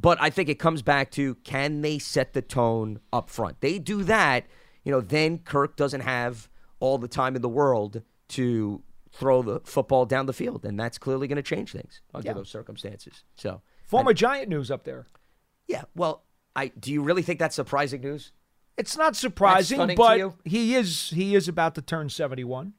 But I think it comes back to can they set the tone up front? They do that, you know, then Kirk doesn't have all the time in the world to throw the football down the field, and that's clearly going to change things under Yeah. those circumstances. So, Former Giant news up there. yeah, well, I do you really think that's surprising news? It's not surprising, but he is he is about to turn 71.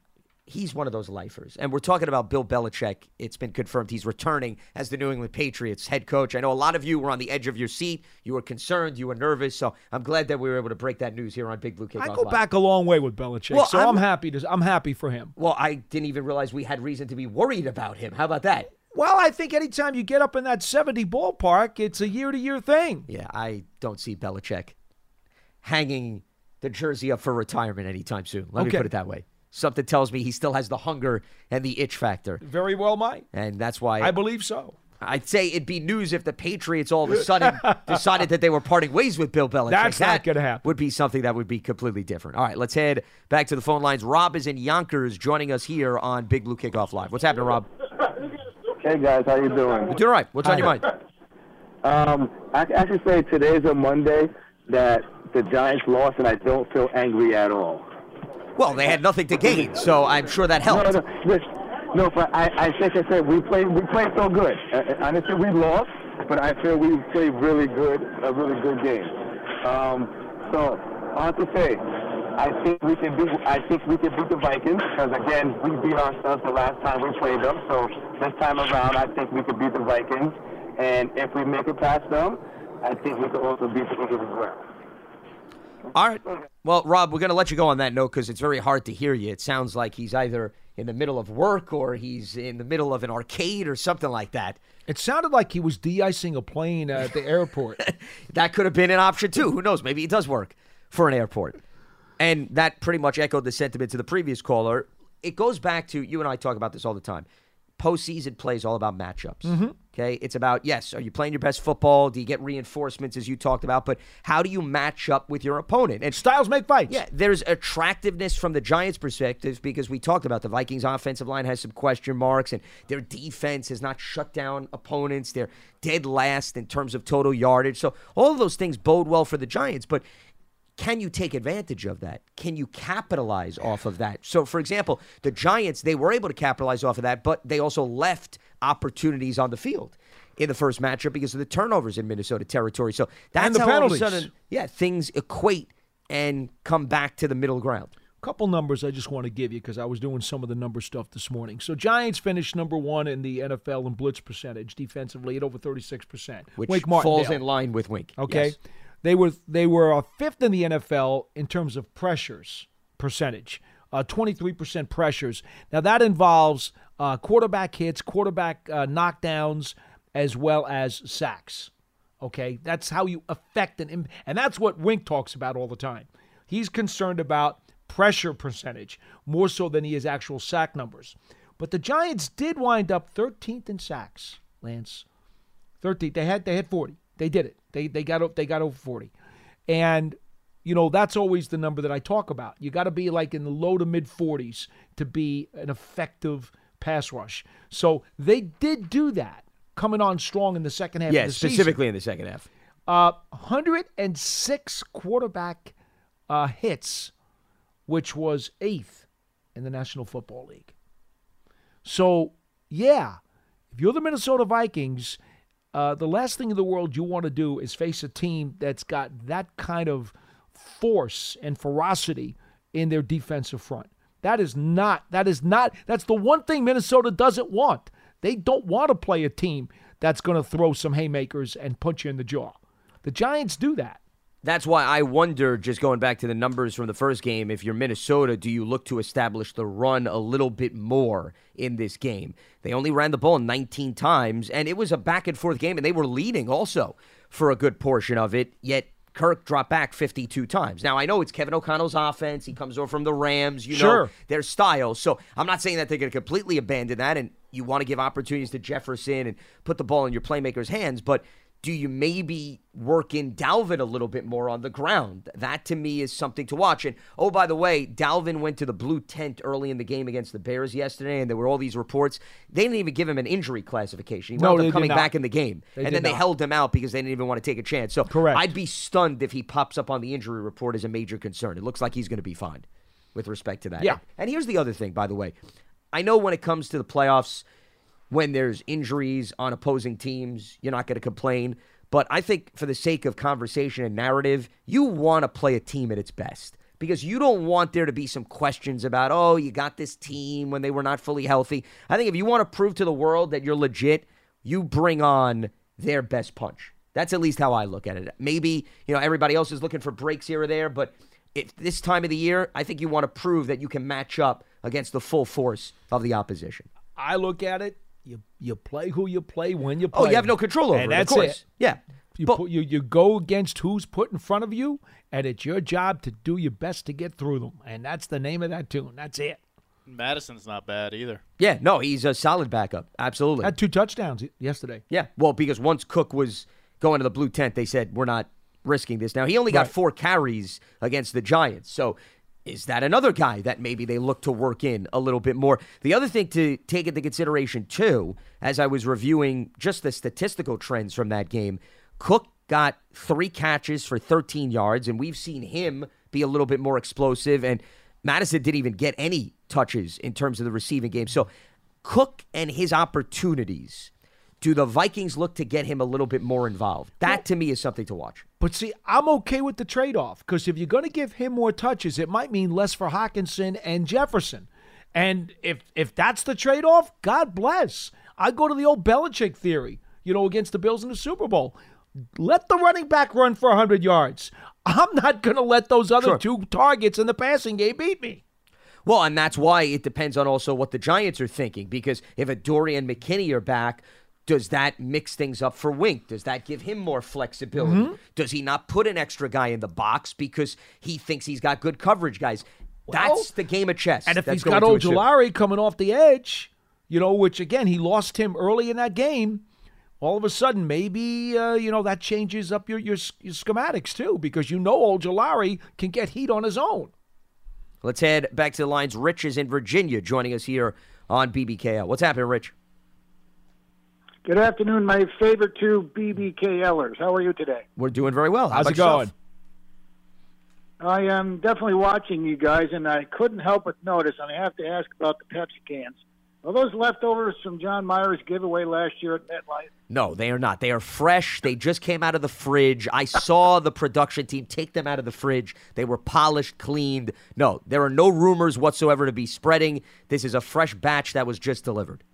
He's one of those lifers. And we're talking about Bill Belichick. It's been confirmed he's returning as the New England Patriots head coach. I know a lot of you were on the edge of your seat. You were concerned. You were nervous. So I'm glad that we were able to break that news here on Big Blue I go Live. back a long way with Belichick, Well, so I'm- I'm, happy to I'm happy for him. Well, I didn't even realize we had reason to be worried about him. How about that? Well, I think anytime you get up in that 70 ballpark, it's a year to year thing. Yeah, I don't see Belichick hanging the jersey up for retirement anytime soon. Let me put it that way. Something tells me he still has the hunger and the itch factor. Very well might. And that's why I believe so. I'd say it'd be news if the Patriots all of a sudden decided that they were parting ways with Bill Belichick. That's not gonna happen. Would be something that would be completely different. All right, let's head back to the phone lines. Rob is in Yonkers, joining us here on Big Blue Kickoff Live. What's happening, Rob? Hey guys, how are you doing? You're doing all right. What's on your mind? Um, I, I should say today's a Monday that the Giants lost, and I don't feel angry at all. Well, they had nothing to gain, so I'm sure that helped. No, no, no. But I, I think I said we played. We played so good. I, I understand we lost, but I feel we played really good. A really good game. Um, so I have to say, I think we can beat. I think we can beat the Vikings because again, we beat ourselves the last time we played them. So this time around, I think we can beat the Vikings. And if we make it past them, I think we can also beat the Eagles as well. All right. Well, Rob, we're going to let you go on that note because it's very hard to hear you. It sounds like he's either in the middle of work or he's in the middle of an arcade or something like that. It sounded like he was de-icing a plane at the airport. That could have been an option too. Who knows? Maybe it does work for an airport. And that pretty much echoed the sentiment to the previous caller. It goes back to you and I talk about this all the time. Postseason play is all about matchups. Mhm. Okay, it's about yes, are you playing your best football? Do you get reinforcements as you talked about? But how do you match up with your opponent? And styles make fights. Yeah, there's attractiveness from the Giants' perspective because we talked about the Vikings' offensive line has some question marks, and their defense has not shut down opponents. They're dead last in terms of total yardage. So all of those things bode well for the Giants, but can you take advantage of that? Can you capitalize off of that? So, for example, the Giants, they were able to capitalize off of that, but they also left opportunities on the field in the first matchup because of the turnovers in Minnesota territory. So that's the how penalties. all of a sudden, yeah, things equate and come back to the middle ground. A couple numbers I just want to give you because I was doing some of the number stuff this morning. So Giants finished number one in the NFL in blitz percentage defensively at over 36%. Which Wink falls in line with Wink. Okay. Yes. They were they were uh, fifth in the NFL in terms of pressures percentage. Uh, 23% pressures. Now that involves uh, quarterback hits, quarterback uh, knockdowns, as well as sacks. Okay, that's how you affect an and that's what Wink talks about all the time. He's concerned about pressure percentage more so than he is actual sack numbers. But the Giants did wind up 13th in sacks, Lance. 13. They had they had 40. They did it. They they got they got over 40. And you know, that's always the number that I talk about. You got to be like in the low to mid 40s to be an effective pass rush. So they did do that coming on strong in the second half Yeah, of the season. specifically in the second half. Uh, 106 quarterback uh, hits, which was eighth in the National Football League. So, yeah, if you're the Minnesota Vikings, uh, the last thing in the world you want to do is face a team that's got that kind of force and ferocity in their defensive front. That is not, that is not, that's the one thing Minnesota doesn't want. They don't want to play a team that's going to throw some haymakers and punch you in the jaw. The Giants do that. That's why I wonder, just going back to the numbers from the first game, if you're Minnesota, do you look to establish the run a little bit more in this game? They only ran the ball 19 times, and it was a back and forth game, and they were leading also for a good portion of it, yet Kirk dropped back 52 times. Now, I know it's Kevin O'Connell's offense. He comes over from the Rams. You Sure. know their style. So I'm not saying that they're going to completely abandon that, and you want to give opportunities to Jefferson and put the ball in your playmakers' hands, but do you maybe work in Dalvin a little bit more on the ground? That to me is something to watch. And oh, by the way, Dalvin went to the blue tent early in the game against the Bears yesterday, and there were all these reports. They didn't even give him an injury classification. He No, wound up coming back in the game. They and then they not. held him out because they didn't even want to take a chance. So Correct. I'd be stunned if he pops up on the injury report as a major concern. It looks like he's going to be fine with respect to that. Yeah. And here's the other thing, by the way. I know when it comes to the playoffs, when there's injuries on opposing teams, you're not going to complain. But I think for the sake of conversation and narrative, you want to play a team at its best because you don't want there to be some questions about, oh, you got this team when they were not fully healthy. I think if you want to prove to the world that you're legit, you bring on their best punch. That's at least how I look at it. Maybe, you know, everybody else is looking for breaks here or there, but if this time of the year, I think you want to prove that you can match up against the full force of the opposition. I look at it. You you play who you play when you play. Oh, you have no control over and it, of that's course. it. Yeah. You, But- put, you you go against who's put in front of you, and it's your job to do your best to get through them, and that's the name of that tune. That's it. Madison's not bad either. Yeah, no, he's a solid backup. Absolutely. Had two touchdowns yesterday. Yeah, well, because once Cook was going to the blue tent, they said, we're not risking this. Now, he only got Right. four carries against the Giants. So is that another guy that maybe they look to work in a little bit more? The other thing to take into consideration, too, as I was reviewing just the statistical trends from that game, Cook got three catches for 13 yards, and we've seen him be a little bit more explosive. And Madison didn't even get any touches in terms of the receiving game. So Cook and his opportunities do the Vikings look to get him a little bit more involved? That to me is something to watch. But see, I'm okay with the trade off because if you're going to give him more touches, it might mean less for Hockenson and Jefferson. And if if that's the trade off, God bless. I go to the old Belichick theory, you know, against the Bills in the Super Bowl. Let the running back run for 100 yards. I'm not going to let those other Sure. two targets in the passing game beat me. Well, and that's why it depends on also what the Giants are thinking. Because if a Dorian McKinney are back, does that mix things up for Wink? Does that give him more flexibility? Mm-hmm. Does he not put an extra guy in the box because he thinks he's got good coverage, guys? that's the game of chess. And if he's got to ensue. Ojulari coming off the edge, you know, which again he lost him early in that game. All of a sudden, maybe uh, you know that changes up your, your your schematics too, because you know Ojulari can get heat on his own. Let's head back to the lines. Rich is in Virginia joining us here on BBKL. What's happening, Rich? Good afternoon, my favorite two BBKLers. How are you today? We're doing very well. How How's it going? yourself? I am definitely watching you guys, and I couldn't help but notice, and I have to ask about the Pepsi cans. Are those leftovers from John Myers' giveaway last year at MetLife? No, they are not. They are fresh. They just came out of the fridge. I saw the production team take them out of the fridge. They were polished, cleaned. No, there are no rumors whatsoever to be spreading. This is a fresh batch that was just delivered.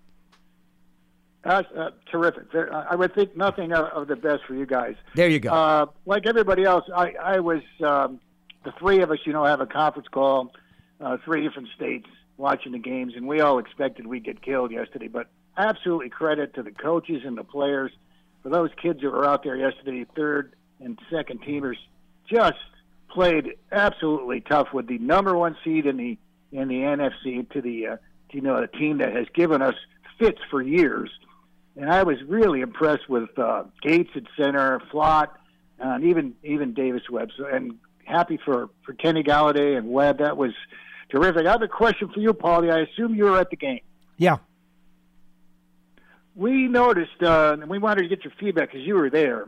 That's uh, terrific. There- I would think nothing of, of the best for you guys. There you go. Uh, like everybody else, I, I was um, the three of us. You know, have a conference call, uh, three different states watching the games, and we all expected we'd get killed yesterday. But absolutely credit to the coaches and the players for those kids that were out there yesterday, third and second teamers, just played absolutely tough with the number one seed in the in the NFC to the uh, you know a team that has given us fits for years. And I was really impressed with uh, Gates at center, Flott, and even even Davis Webb. So, and happy for for Kenny Golladay and Webb. That was terrific. I have a question for you, Paulie. I assume you were at the game. Yeah. We noticed, uh, and we wanted to get your feedback because you were there.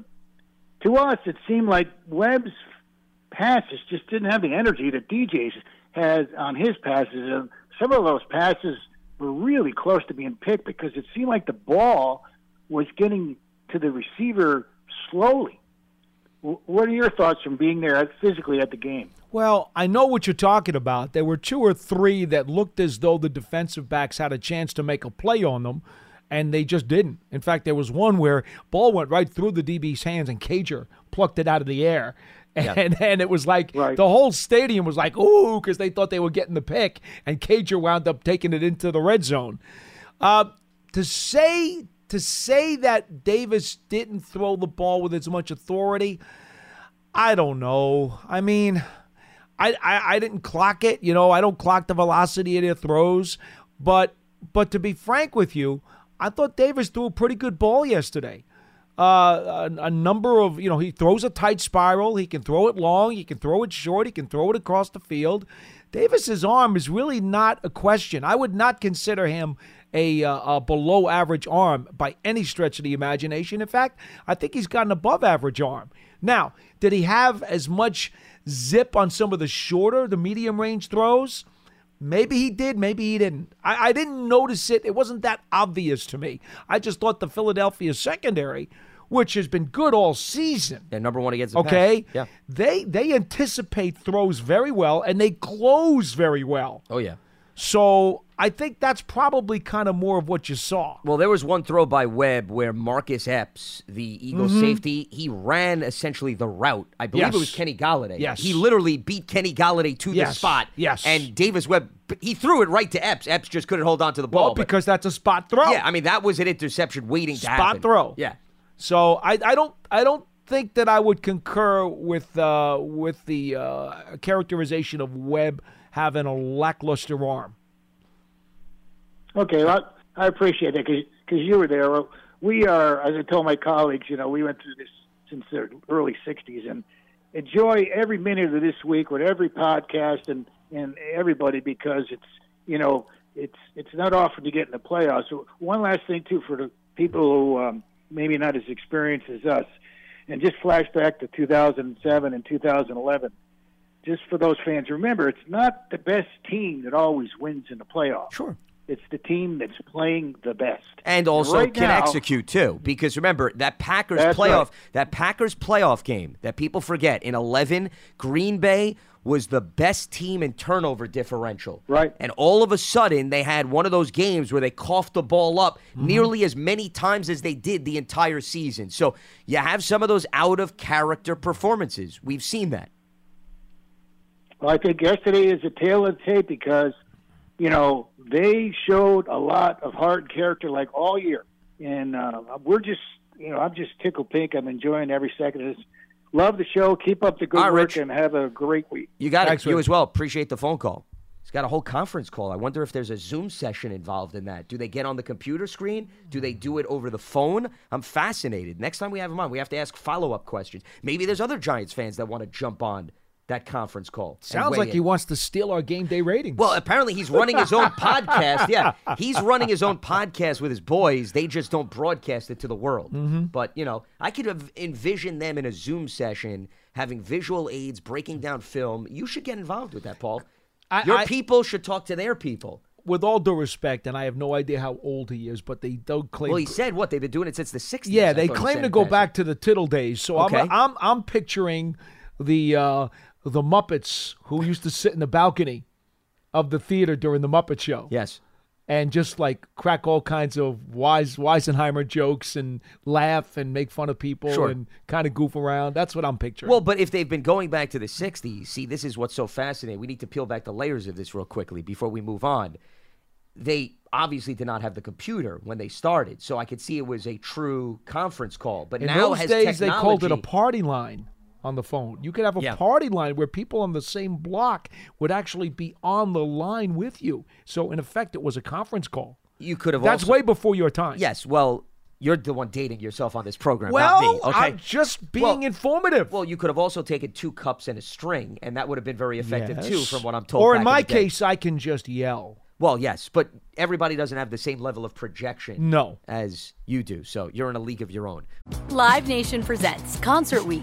To us, it seemed like Webb's passes just didn't have the energy that DJ's has on his passes. And some of those passes were really close to being picked because it seemed like the ball was getting to the receiver slowly. What are your thoughts from being there physically at the game? Well, I know what you're talking about. There were two or three that looked as though the defensive backs had a chance to make a play on them, and they just didn't. In fact, there was one where ball went right through the DB's hands, and Cager plucked it out of the air. Yeah. And, and it was like the whole stadium was like, ooh, because they thought they were getting the pick, and Cager wound up taking it into the red zone. Uh, to say to say that Davis didn't throw the ball with as much authority, I don't know. I mean, I, I I didn't clock it. You know, I don't clock the velocity of their throws, but but to be frank with you, I thought Davis threw a pretty good ball yesterday. Uh, a, a number of you know he throws a tight spiral. He can throw it long. He can throw it short. He can throw it across the field. Davis's arm is really not a question. I would not consider him a, uh, a below average arm by any stretch of the imagination. In fact, I think he's got an above average arm. Now, did he have as much zip on some of the shorter, the medium range throws? Maybe he did, maybe he didn't. I, I didn't notice it. It wasn't that obvious to me. I just thought the Philadelphia secondary, which has been good all season, They're number one against the okay, pass. Yeah. they they anticipate throws very well and they close very well. Oh yeah. So I think that's probably kind of more of what you saw. Well, there was one throw by Webb where Marcus Epps, the Eagles Mhm. safety, he ran essentially the route. I believe Yes. it was Kenny Golladay. Yes. He literally beat Kenny Golladay to the spot. Yes. And Davis Webb, he threw it right to Epps. Epps just couldn't hold on to the ball. Well, but- because that's a spot throw. Yeah, I mean that was an interception waiting to happen. spot throw. Yeah. So I, I don't I don't think that I would concur with uh, with the uh, characterization of Webb having a lackluster arm. Okay, well, I appreciate that because you were there. We are, as I told my colleagues, you know, we went through this since the early '60s, and enjoy every minute of this week with every podcast and and everybody because it's you know it's it's not often to get in the playoffs. So one last thing too for the people who um, maybe not as experienced as us, and just flash back to 2007 and 2011. Just for those fans, remember it's not the best team that always wins in the playoffs. Sure. It's the team that's playing the best. and also right can now- execute too. Because remember that Packers playoff, right. that Packers playoff game that people forget in eleven, Green Bay was the best team in turnover differential. Right. And all of a sudden they had one of those games where they coughed the ball up Mm-hmm. nearly as many times as they did the entire season. So you have some of those out of character performances. We've seen that. Well, I think yesterday is a tale of tape because, you know, they showed a lot of heart and character like all year, and uh, we're just, you know, I'm just tickled pink. I'm enjoying every second of this. Love the show. Keep up the good All right, work Rich. and have a great week. You got Thanks, it. You as well. Appreciate the phone call. He's got a whole conference call. I wonder if there's a Zoom session involved in that. Do they get on the computer screen? Do they do it over the phone? I'm fascinated. Next time we have him on, we have to ask follow up questions. Maybe there's other Giants fans that want to jump on that conference call. Sounds like in. he wants to steal our game day ratings. Well, apparently he's running his own podcast. Yeah, he's running his own podcast with his boys. They just don't broadcast it to the world. Mhm. But you know, I could have envisioned them in a Zoom session having visual aids, breaking down film. You should get involved with that, Paul. I- Your I- people should talk to their people. with all due respect, and I have no idea how old he is, but they don't claim. Well, he said what they've been doing it since the '60s. Yeah, they claim to go back to the Tittle days. So Okay. I'm, I'm I'm picturing the uh, the Muppets who used to sit in the balcony of the theater during the Muppet Show. Yes. And just like crack all kinds of wise Weisenheimer jokes and laugh and make fun of people Sure. and kind of goof around. That's what I'm picturing. Well, but if they've been going back to the 60s, see, this is what's so fascinating. We need to peel back the layers of this real quickly before we move on. They obviously did not have the computer when they started, so I could see it was a true conference call. But in now those has days, they called it a party line on the phone. You could have a Yeah. party line where people on the same block would actually be on the line with you. So in effect, it was a conference call. You could have That's also- way before your time. Yes, well, you're the one dating yourself on this program, Well, not me. Okay, I'm just being Well- informative. Well, you could have also taken two cups and a string, and that would have been very effective too, from what I'm told. Or back in my the day. case, I can just yell. Well, yes, but everybody doesn't have the same level of projection. No. as you do. So you're in a league of your own. Live Nation presents Concert Week.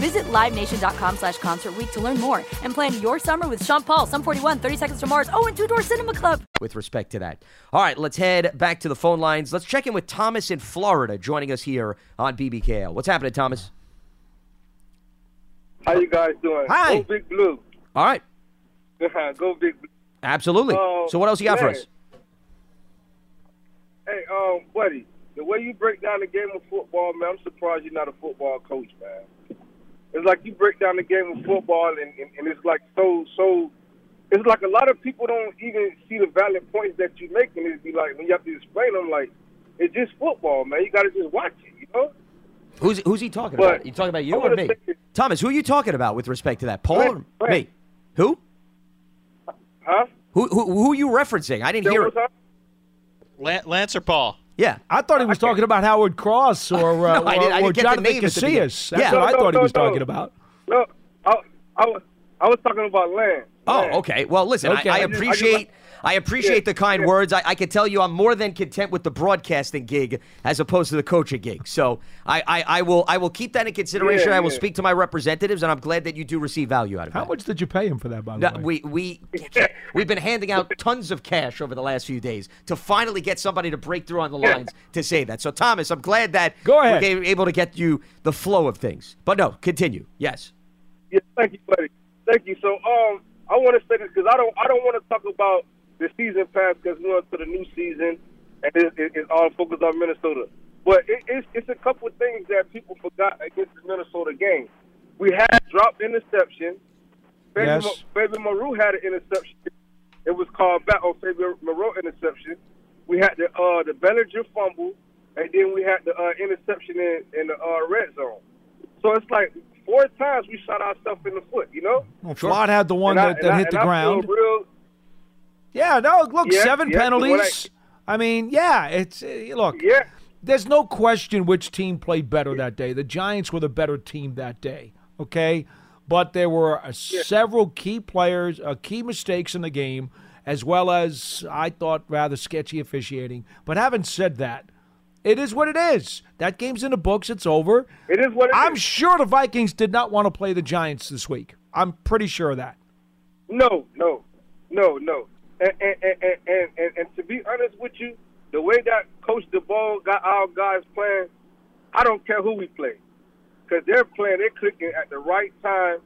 Visit LiveNation.com slash Concert Week to learn more and plan your summer with Sean Paul, Sum 41, 30 Seconds to Mars, oh, and Two Door Cinema Club. with respect to that. All right, let's head back to the phone lines. Let's check in with Thomas in Florida joining us here on BBKL. What's happening, Thomas? How you guys doing? Hi. Go Big Blue. All right, Go Big Blue. absolutely. Uh, so what else you got for us? Hey, um, buddy, the way you break down the game of football, man, I'm surprised you're not a football coach, man. It's like you break down the game of football, and, and, and it's like so, so. It's like a lot of people don't even see the valid points that you make, and it'd be like when you have to explain them, like it's just football, man. You got to just watch it, you know. Who's who's he talking But about? You talking about you or me? Thomas, who are you talking about with respect to that? Paul Brent, or Brent. me? Who? Huh? Who, who who are you referencing? I didn't hear it. Lan- Lance or Paul? Yeah. I thought he was talking about Howard Cross or, uh, No, I didn't- I or, or didn't get Jonathan name at the beginning. Casillas. That's Yeah. what I No, thought he was no. talking about. No, I, I, was- I was talking about Lance. Oh, okay. Well, listen, Okay. I, I I I just- appreciate I appreciate the kind words. I, I can tell you I'm more than content with the broadcasting gig as opposed to the coaching gig. So I, I, I will I will keep that in consideration. Yeah, I will speak to my representatives, and I'm glad that you do receive value out of it. How that. much did you pay him for that, by the No, way? we we we've been handing out tons of cash over the last few days to finally get somebody to break through on the lines to say that. So Thomas, I'm glad that Go ahead. we're able to get you the flow of things. But no, continue. Yes. Yeah, thank you, buddy. Thank you. So, um, I want to say this because I don't, I don't want to talk about the season pass because we're into the new season and it, it, it's all focused on Minnesota. But it, it's, it's a couple of things that people forgot against the Minnesota game. We had dropped interception. Fabian, Yes. Moreau had an interception. It was called back on Fabian Moreau interception. We had the uh, the Bellinger fumble, and then we had the uh, interception in, in the uh, red zone. So it's like four times we shot ourselves in the foot, you know? Well, Flott had the one And I- that, and that I- hit the I ground. real- Yeah, no, look, Yeah, seven yeah, penalties. I, mean, yeah, it's uh, look. Yeah. There's no question which team played better that day. The Giants were the better team that day. Okay, but there were uh, several key players, uh, key mistakes in the game, as well as I thought rather sketchy officiating. But having said that, it is what it is. That game's in the books. It's over. It is what it I'm is. sure the Vikings did not want to play the Giants this week. I'm pretty sure of that. No, no, no, no. And and, and, and, to be honest with you, the way that Coach Daboll got our guys playing, I don't care who we play. Because they're playing, they're clicking at the right time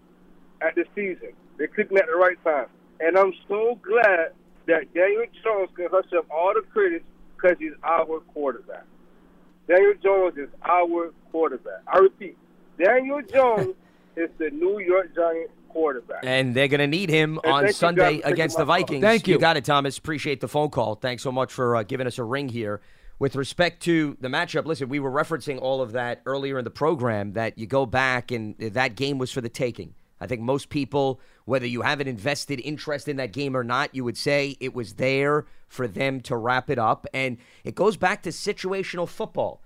at the season. They're clicking at the right time. And I'm so glad that Daniel Jones can hush up all the critics because he's our quarterback. Daniel Jones is our quarterback. I repeat, Daniel Jones is the New York Giants quarterback. And they're going to need him And on Sunday guys, for taking against my the call. Vikings. Thank you. You got it, Thomas. Appreciate the phone call. Thanks so much for uh, giving us a ring here. With respect to the matchup, listen, we were referencing all of that earlier in the program that you go back and that game was for the taking. I think most people, whether you have an invested interest in that game or not, you would say it was there for them to wrap it up. And it goes back to situational football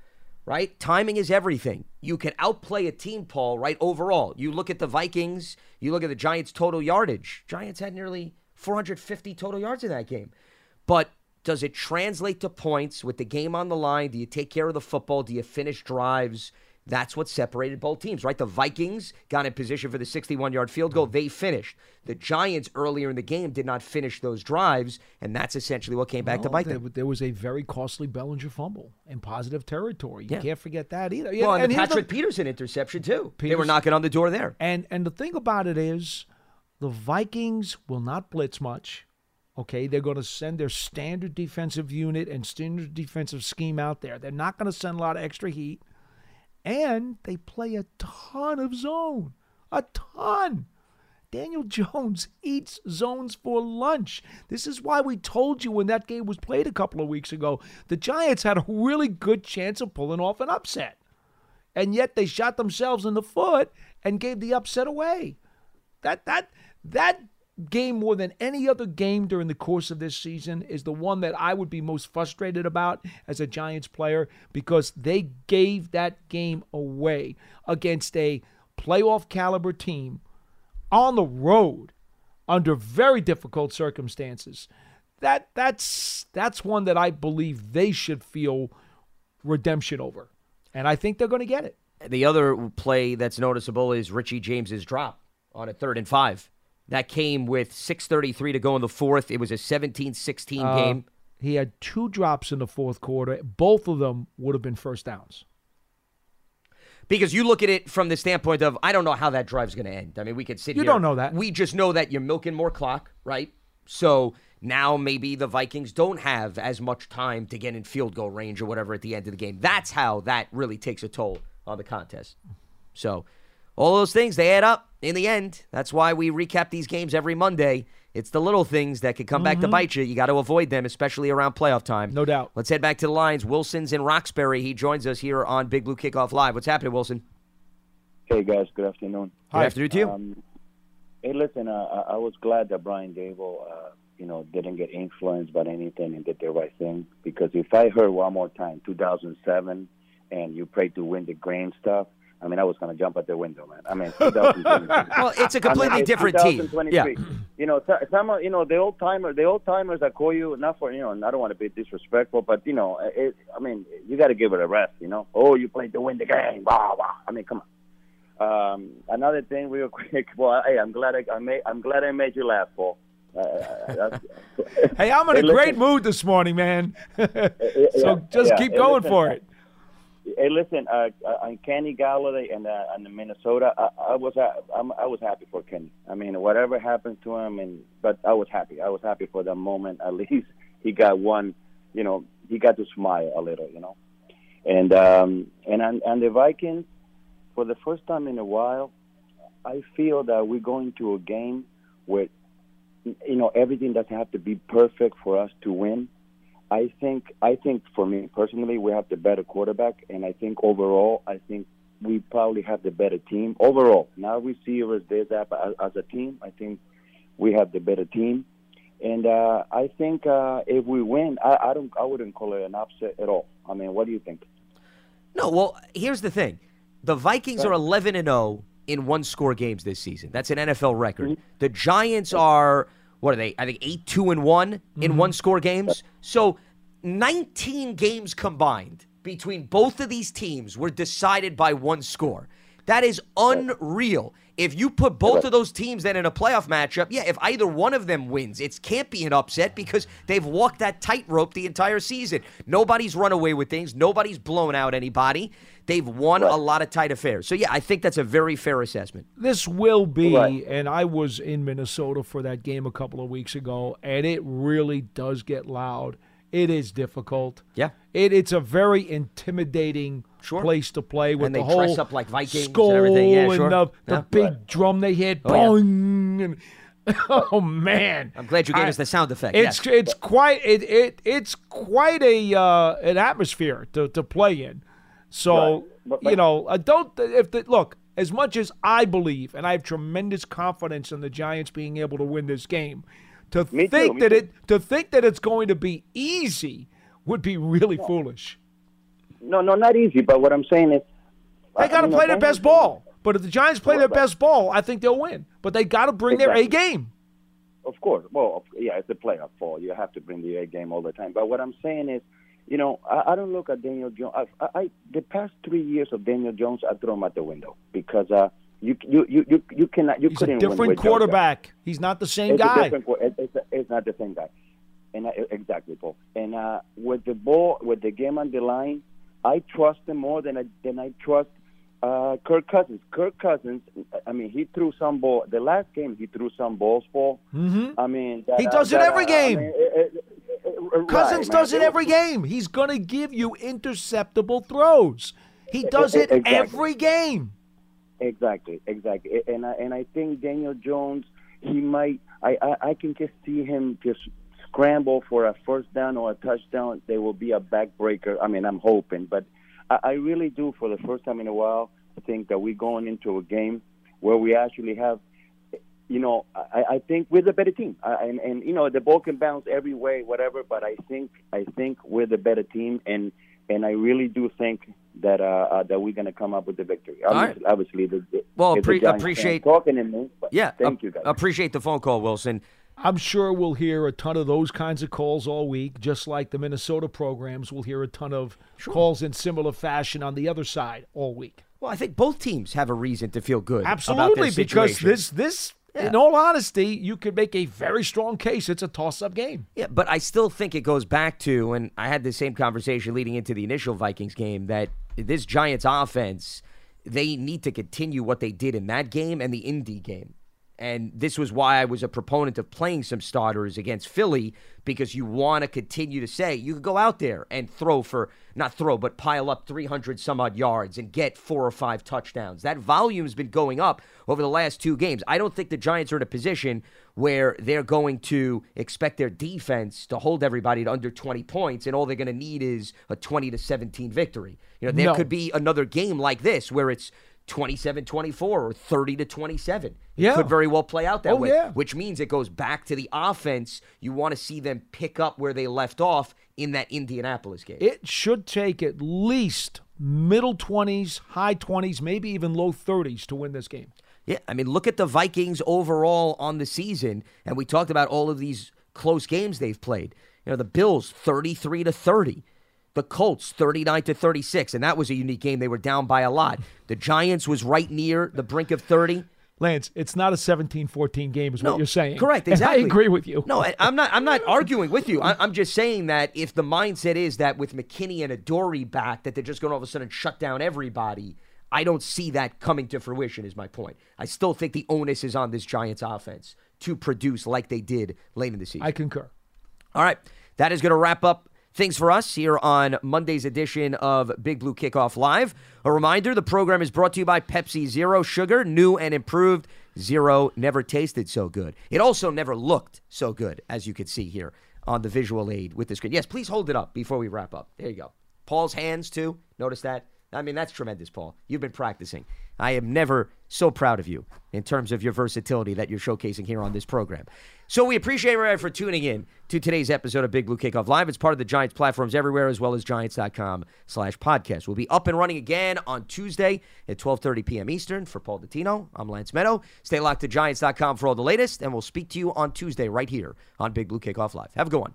right? Timing is everything. You can outplay a team, Paul, right? Overall, you look at the Vikings, you look at the Giants' total yardage. Giants had nearly 450 total yards in that game. But does it translate to points with the game on the line? Do you take care of the football? Do you finish drives? That's what separated both teams, right? The Vikings got in position for the 61 yard field goal. They finished. The Giants earlier in the game did not finish those drives, and that's essentially what came back to bite there, them. there was a very costly Bellinger fumble in positive territory. You Yeah. can't forget that either. Well, and, the here's Patrick Peterson interception, too. they were knocking on the door there. And and the thing about it is, the Vikings will not blitz much. Okay, they're going to send their standard defensive unit and standard defensive scheme out there. They're not going to send a lot of extra heat, and they play a ton of zone, a ton. Daniel Jones eats zones for lunch. This is why we told you when that game was played a couple of weeks ago, the Giants had a really good chance of pulling off an upset. And yet they shot themselves in the foot and gave the upset away. That that that game more than any other game during the course of this season is the one that I would be most frustrated about as a Giants player because they gave that game away against a playoff caliber team on the road under very difficult circumstances. That that's that's one that I believe they should feel redemption over. And I think they're going to get it. The other play that's noticeable is Richie James's drop on a third and five. That came with 6.33 to go in the fourth. It was a 17 16 Uh, game. He had two drops in the fourth quarter. Both of them would have been first downs. Because you look at it from the standpoint of, I don't know how that drive's going to end. I mean, we could sit You here. don't know that. We just know that you're milking more clock, right? So now maybe the Vikings don't have as much time to get in field goal range or whatever at the end of the game. That's how that really takes a toll on the contest. So all those things, they add up in the end. That's why we recap these games every Monday. It's the little things that could come back to Mhm. bite you. You got to avoid them, especially around playoff time. No doubt. Let's head back to the lines. Wilson's in Roxbury. He joins us here on Big Blue Kickoff Live. What's happening, Wilson? Hey guys, good afternoon. Good afternoon to you. Um, hey, listen, uh, I I was glad that Brian Daboll, uh, you know, didn't get influenced by anything and did the right thing. Because if I heard one more time, 2007, and you prayed to win the grain stuff, I mean, I was going to jump out the window, man. I mean, Well, it's a completely I mean, it's different team. 2023. You know, so- some, you know, the old timers, the old timers that call you, not for, you know, I don't want to be disrespectful, but you know, it, I mean, you got to give it a rest. You know, oh, you played to win the game, blah blah. I mean, come on. Um, another thing, real quick. Well, hey, I'm glad I, I made. I'm glad I made you laugh, Paul. Uh, Hey, I'm in Hey, a great mood this morning, man. so Yeah, just yeah. keep Hey, going listen, for uh, it. Hey, listen, uh, uh, on Kenny Golladay and uh, and Minnesota, I, I was ha- I'm, I was happy for Kenny. I mean, whatever happened to him, and but I was happy. I was happy for the moment. At least he got one. You know, he got to smile a little. You know, and um, and on, and the Vikings, for the first time in a while, I feel that we're going to a game where you know everything doesn't have to be perfect for us to win. I think I think for me personally, we have the better quarterback, and I think overall, I think we probably have the better team overall. Receivers, this that, but as, as a team, I think we have the better team, and uh, I think uh, if we win, I, I don't, I wouldn't call it an upset at all. I mean, what do you think? No, well, here's the thing. The Vikings are 11 and 0 in one score games this season. That's an NFL record. Mm-hmm. The Giants are what are they? I think 8 2 and one in Mhm. one score games. So 19 games combined between both of these teams were decided by one score. That is unreal. If you put both of those teams then in a playoff matchup, yeah, if either one of them wins, it can't be an upset because they've walked that tightrope the entire season. Nobody's run away with things. Nobody's blown out anybody. They've won a lot of tight affairs. So yeah, I think that's a very fair assessment. This will be, Right. and I was in Minnesota for that game a couple of weeks ago, and it really does get loud. It is difficult. Yeah. It, it's a very intimidating place to play with And the they whole dress up like Vikings and skull everything. Yeah, and the, the Yeah. big Right. drum they hit. Oh, yeah. and, oh man! I'm glad you gave I- us the sound effect. It's yes. it's quite it, it it's quite a uh, an atmosphere to, to play in. So you know, I don't if the look as much as I believe, and I have tremendous confidence in the Giants being able to win this game. To Me too, think that too. it to think that it's going to be easy would be really foolish. No, no, not easy. But what I'm saying is, They got to know, play their best ball. But if the Giants play their best ball, I think they'll win. But they got to bring their A game. Of course. Well, yeah, it's a playoff fall. You have to bring the A game all the time. But what I'm saying is, you know, I, I don't look at Daniel Jones. I, I, I the past three years of Daniel Jones, I throw him out the window because uh, you you you you, you cannot you He's a couldn't win different quarterback. He's not the same it's A guy. different, qu- it- it's, it's not the same guy. And I, exactly, Paul. And uh, with the ball, with the game on the line, I trust him more than I than I trust uh, Kirk Cousins. Kirk Cousins, I mean, he threw some ball. The last game, he threw some balls, for. Mm-hmm. I mean, that, He uh, does it that, every uh, I game. mean, it- it- it- right, Cousins man. does it every game. He's going to give you interceptable throws. He does it Exactly. every game. Exactly, exactly. And I and I think Daniel Jones, he might. I I, I can just see him just scramble for a first down or a touchdown. There will be a backbreaker. I mean, I'm hoping, but I, I really do. For the first time in a while, think that we're going into a game where we actually have you know, I, I think we're the better team, I, and, and you know, the ball can bounce every way, whatever. But I think I think we're the better team, and and I really do think that uh, uh that we're going to come up with the victory. Obviously, right. obviously the, the, Well, appre- appreciate- talking to me. But Yeah, thank ap- you guys. Appreciate the phone call, Wilson. I'm sure we'll hear a ton of those kinds of calls all week, just like the Minnesota programs will hear a ton of calls in similar fashion on the other side all week. Well, I think both teams have a reason to feel good. about Absolutely, because this this in all honesty, you could make a very strong case it's a toss up game. Yeah, but I still think it goes back to, and I had the same conversation leading into the initial Vikings game, that this Giants offense, they need to continue what they did in that game and the Indy game. And this was why I was a proponent of playing some starters against Philly because you want to continue to say you could go out there and throw for, not throw, but pile up 300 some odd yards and get four or five touchdowns. That volume's been going up over the last two games. I don't think the Giants are in a position where they're going to expect their defense to hold everybody to under 20 points and all they're going to need is a 20 to 17 victory. You know, there No. could be another game like this where it's 27-24 or 30 to 27. It Yeah. could very well play out that Oh, way, yeah. which means it goes back to the offense. You want to see them pick up where they left off in that Indianapolis game. It should take at least middle 20s, high 20s, maybe even low 30s to win this game. Yeah, I mean, look at the Vikings overall on the season, and we talked about all of these close games they've played. You know, the Bills 33 to 30, the Colts 39 to 36, and that was a unique game. They were down by a lot. The Giants was right near the brink of 30. Lance, it's not a 17-14 game is No, what you're saying. Correct, And exactly. I agree with you. No, I'm not. I'm not arguing with you. I'm just saying that if the mindset is that with McKinney and Adoree back, that they're just going to all of a sudden shut down everybody. I don't see that coming to fruition. Is my point. I still think the onus is on this Giants offense to produce like they did late in the season. I concur. All right. That is going to wrap up things for us here on Monday's edition of Big Blue Kickoff Live. A reminder the program is brought to you by Pepsi Zero Sugar, new and improved. Zero never tasted so good. It also never looked so good, as you can see here on the visual aid with the screen. Yes, please hold it up before we wrap up. There you go. Paul's hands, too. Notice that? I mean, that's tremendous, Paul. You've been practicing. I am never so proud of you in terms of your versatility that you're showcasing here on this program. So we appreciate everybody for tuning in to today's episode of Big Blue Kickoff Live. It's part of the Giants platforms everywhere, as well as Giants.com slash podcast. We'll be up and running again on Tuesday at 12.30 p.m. Eastern. For Paul Dottino, I'm Lance Medow. Stay locked to Giants.com for all the latest, and we'll speak to you on Tuesday right here on Big Blue Kickoff Live. Have a good one.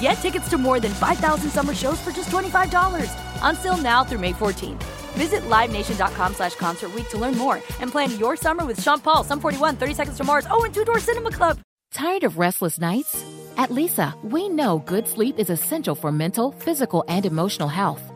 Get tickets to more than 5,000 summer shows for just $25. Until now through May 14th. Visit LiveNation.com slash Concert to learn more and plan your summer with Sean Paul, Sum 41, 30 Seconds to Mars, oh, and Two Door Cinema Club. Tired of restless nights? At Leesa, we know good sleep is essential for mental, physical, and emotional health.